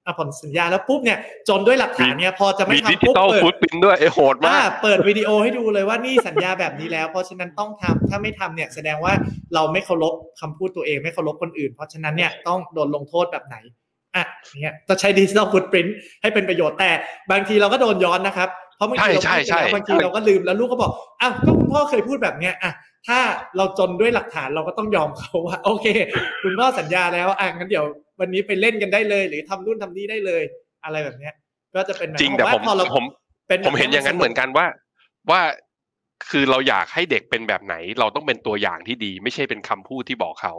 อะผมสัญญาแล้วปุ๊บเนี่ยจนด้วยหลักฐานเนี่ยพอจะไม่มีดิทำจิปุ๊บตอลเปิดฟุตปินด้วยไอ้โหดมาอ่ากเปิดวิดีโอให้ดูเลยว่านี่สัญญาแบบนี้แล้ว เพราะฉะนั้นต้องทำถ้าไม่ทำเนี่ยแสดงว่าเราไม่เคารพคำพูดตัวเองไม่เคารพคนอื่น เพราะฉะนั้นเนี่ยต้องโดนลงโทษแบบไหน อะเนี่ยจะใช้ดิจิทัลฟุตปรินท์ให้เป็นประโยชน์แต่บางทีเราก็โดนย้อนนะครับ เพราะบางทีเราใช่พูดไปใช่แล้วใช่บางทีเราก็ลืมแล้วลูกก็บอกอ้าวก็คุณพ่อเคยพูดแบบเนี้ยอะถ้าเราจนด้วยหลักฐานเราก็ต้องยอมเขาว่า โอเค คุณพ่อสัญญาแล้วอะงั้นเดี๋ยว วันนี้ไปเล่นกันได้เลย หรือทำนู่นทำนี่ได้เลย อะไรแบบเนี้ย ก็จะเป็นแบบจริงแต่ผมว่าพอเราผมเป็นผมเห็นอย่างนั้นเหมือนกันว่า ว่าคือเราอยากให้เด็กเป็นแบบไหน เราต้องเป็นตัวอย่างที่ดี ไม่ใช่เป็นคำพูดที่บอกเขา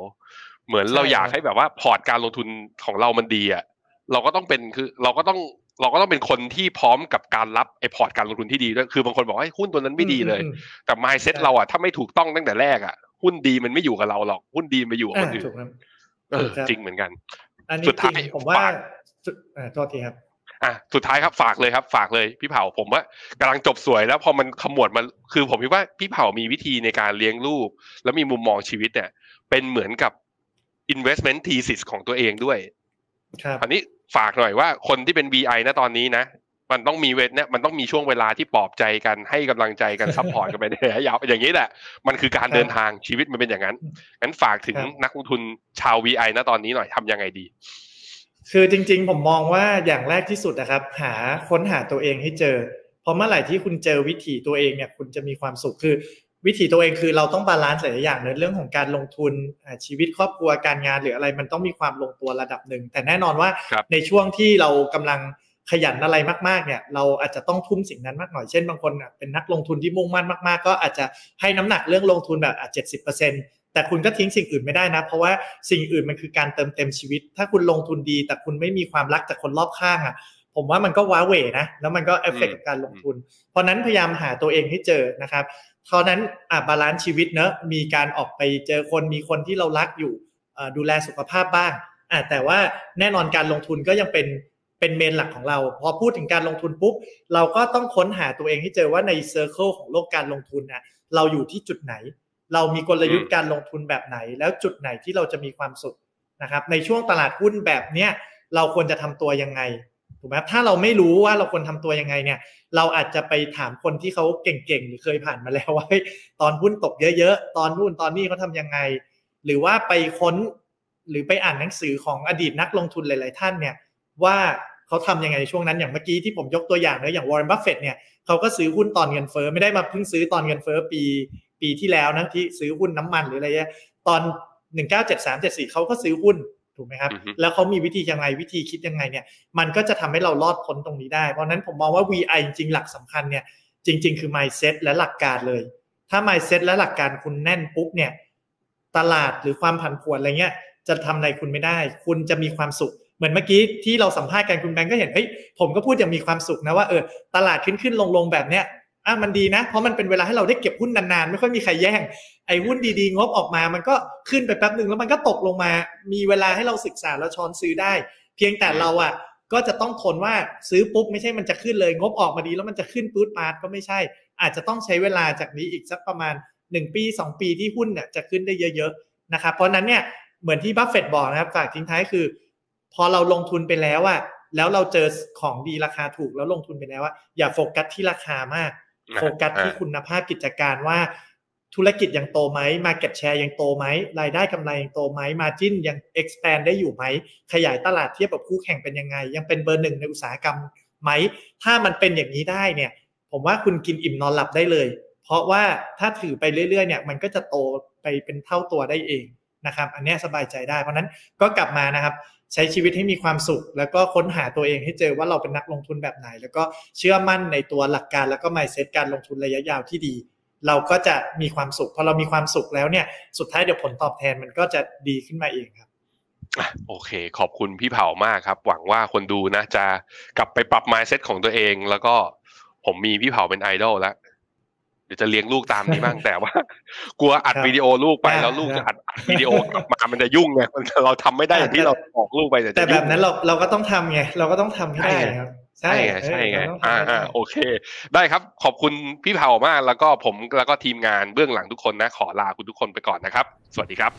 เหมือนเราอยากให้แบบว่าพอร์ตการลงทุนของเรามันดีอะเราก็ต้องเป็นคือเราก็ต้องเราก็ต้องเป็นคนที่พร้อมกับการรับไอพอร์ตการลงทุนที่ดีด้วยคือบางคนบอกว่าหุ้นตัวนั้นไม่ดีเลยอืมแต่ mindset ใช่เราอะถ้าไม่ถูกต้องตั้งแต่แรกอะหุ้นดีมันไม่อยู่กับเราหรอกหุ้นดีมันไปอยู่กับอ่าคนอื่นถูกครับเออครับจริงเหมือนกัน อันนี้จริงสุดท้ายผมว่าฝากสุดอ่าโทษทีครับอะสุดท้ายครับฝากเลยครับฝากเลยพี่เผาผมว่ากำลังจบสวยแล้วพอมันขมวดมาคือผมคิดว่าพี่เผามีวิธีในการเลี้ยงลูก แล้วมีมุมมองชีวิตเนี่ยเป็นเหมือนกับ investment thesis ของตัวเองด้วยครับอันนี้ฝากหน่อยว่าคนที่เป็น VI นะตอนนี้นะ มันต้องมีเวทเนี่ยมันต้องมีช่วงเวลาที่ปลอบใจกันให้กำลังใจกัน support กันไปในระยะยาวอย่างนี้แหละ มันคือการเดินทางชีวิตมันเป็นอย่างนั้นงั้นฝากถึงนักลงทุนชาว VI นะตอนนี้หน่อยทำยังไงดี คือจริง ๆ ผมมองว่าอย่างแรกที่สุดนะครับ หาค้นหาตัวเองให้เจอเพราะเมื่อไหร่ที่คุณเจอวิถีตัวเองเนี่ยคุณจะมีความสุขคือ วิถีตัวเองคือเราต้องบาลานซ์หลายๆอย่างในเรื่องของการลงทุนอ่าชีวิตครอบครัวการงานหรืออะไรมันต้องมีความลงตัวระดับหนึ่ง แต่แน่นอนว่าครับในช่วงที่เรากำลังขยันอะไรมากๆเนี่ยเราอาจจะต้องทุ่มสิ่งนั้นมากหน่อยเช่นบางคนอะเป็นนักลงทุนที่มุ่งมั่นมากๆ ก็อาจจะให้น้ำหนักเรื่องลงทุนแบบอะเจ็ดสิบเปอร์เซ็นต์แต่คุณก็ทิ้งสิ่งอื่นไม่ได้นะ เพราะว่าสิ่งอื่นมันคือการเติมเต็มชีวิต ถ้าคุณลงทุนดี แต่คุณไม่มีความรักจากคนรอบข้างอะผมว่ามันก็ว้าเหวนะแล้วมันก็เอฟเฟกอืมกับการลงทุน เพราะนั้นพยายามหาตัวเองให้เจอนะครับ เพราะนั้นอะ balance ชีวิตเนอะมีการออกไปเจอคนมีคนที่เรารักอยู่เอ่อดูแลสุขภาพบ้างอะแต่ว่าแน่นอนการลงทุนก็ยังเป็นเป็น main หลักของเรา พอพูดถึงการลงทุนปุ๊บเราก็ต้องค้นหาตัวเองให้เจอว่าในเซอร์เคิลของโลกการลงทุนน่ะเราอยู่ที่จุดไหน เรามีกลยุทธ์การลงทุนแบบไหน แล้วจุดไหนที่เราจะมีความสุขนะครับในช่วงตลาดหุ้นแบบเนี้ยเราควรจะทำตัวยังไง ถูกไหมถ้าเราไม่รู้ว่าเราควรทำตัวยังไงเนี่ย เราอาจจะไปถามคนที่เขาเก่งๆ หรือเคยผ่านมาแล้วว่าตอนหุ้นตกเยอะๆ ตอนนู่นตอนนี้เขาทำยังไง หรือว่าไปค้นหรือไปอ่านหนังสือของอดีตนักลงทุนหลาย ๆ ท่านเนี่ยว่าเขาทำยังไงช่วงนั้นอย่างเมื่อกี้ที่ผมยกตัวอย่างเนอะอย่างวอร์เรนบัฟเฟตเนี่ยเขาก็ซื้อหุ้นตอนเงินเฟ้อไม่ได้มาเพิ่งซื้อตอนเงินเฟ้อปีปีที่แล้วนะที่ซื้อหุ้นน้ำมันหรืออะไรเงี้ยตอน 1973 74เขาก็ซื้อหุ้น ถูกไหมครับอือฮึแล้วเขามีวิธียังไงวิธีคิดยังไงเนี่ย มันก็จะทำให้เรารอดพ้นตรงนี้ได้ เพราะฉะนั้นผมมองว่า VI จริงๆหลักสำคัญเนี่ย จริง ๆ คือ mindset และหลักการเลย ถ้า mindset และหลักการคุณแน่นปุ๊บเนี่ย ตลาดหรือความผันผวนอะไรเงี้ย จะทำอะไรคุณไม่ได้ คุณจะมีความสุข เหมือนเมื่อกี้ที่เราสัมภาษณ์กันคุณแบงก์ก็เห็นเฮ้ยผมก็พูดอย่างมีความสุขนะว่าเออตลาดขึ้นขึ้นลงลงแบบเนี้ย อะมันดีนะ เพราะมันเป็นเวลาให้เราได้เก็บหุ้นนานๆ ไม่ค่อยมีใครแย่ง ไอ้หุ้นดีๆ งบออกมา มันก็ขึ้นไปแป๊บหนึ่งแล้วมันก็ตกลงมา มีเวลาให้เราศึกษาแล้วช้อนซื้อได้ เพียงแต่เราอะก็จะต้องทนว่าซื้อปุ๊บไม่ใช่มันจะขึ้นเลย งบออกมาดีแล้วมันจะขึ้นปื๊ดปาดก็ไม่ใช่ อาจจะต้องใช้เวลาจากนี้อีกสักประมาณ 1 ปี 2 ปีที่หุ้นเนี่ยจะขึ้นได้เยอะๆนะครับเพราะนั้นเนี่ยเหมือนที่บัฟเฟตบอกนะครับฝากทิ้งท้ายคือ พอเราลงทุนไปแล้วอะแล้วเราเจอของดีราคาถูกแล้วลงทุนไปแล้วอะอย่าโฟกัสที่ราคามาก โฟกัสที่อ่าคุณภาพกิจการว่าธุรกิจยังโตไหม Market Share ยังโตไหม รายได้กำไรยังโตไหม Margin ยัง expand ได้อยู่ไหม ขยายตลาดเทียบกับคู่แข่งเป็นยังไง ยังเป็นเบอร์หนึ่งในอุตสาหกรรมไหม ถ้ามันเป็นอย่างนี้ได้เนี่ย ผมว่าคุณกินอิ่มนอนหลับได้เลย เพราะว่าถ้าถือไปเรื่อยๆเนี่ย มันก็จะโตไปเป็นเท่าตัวได้เองนะครับ อันเนี้ยสบายใจได้ เพราะฉะนั้นก็กลับมานะครับใช้ชีวิตให้มีความสุข แล้วก็ค้นหาตัวเองให้เจอว่าเราเป็นนักลงทุนแบบไหน แล้วก็เชื่อมั่นในตัวหลักการแล้วก็ mindset การลงทุนระยะยาวที่ดี เราก็จะมีความสุขพอเรามีความสุขแล้วเนี่ยสุดท้ายเดี๋ยวผลตอบแทนมันก็จะดีขึ้นมาเองครับโอเค ขอบคุณพี่เผามากครับ หวังว่าคนดูนะจะกลับไปปรับ mindset ของตัวเอง แล้วก็ผมมีพี่เผาเป็นไอดอลแล้ว เดี๋ยวจะเลี้ยงลูกตามนี้บ้างแต่ว่า กลัวอัดครับวิดีโอลูกไปอ่าแล้วลูกจะอัดอัดวิดีโอกลับมามันจะยุ่งไงมันเราทำไม่ได้อย่างที่เราบอกลูกไปแต่แต่จะแบยุ่บงนั้นเราเราก็ต้องทำไงเราก็ต้องทำให้ได้ครับใช่ไงใช่ไงเออเราต้องทำอ่าให้ได้อ่าโอเค ได้ครับขอบคุณพี่เผามาก แล้วก็ผมแล้วก็ทีมงานเบื้องหลังทุกคนนะ ขอลาคุณทุกคนไปก่อนนะครับ สวัสดีครับ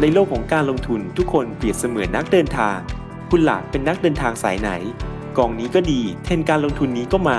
ในโลกของการลงทุนทุกคนเปรียบเสมือนนักเดินทาง คุณล่ะเป็นนักเดินทางสายไหน กองนี้ก็ดี เทรนด์การลงทุนนี้ก็มา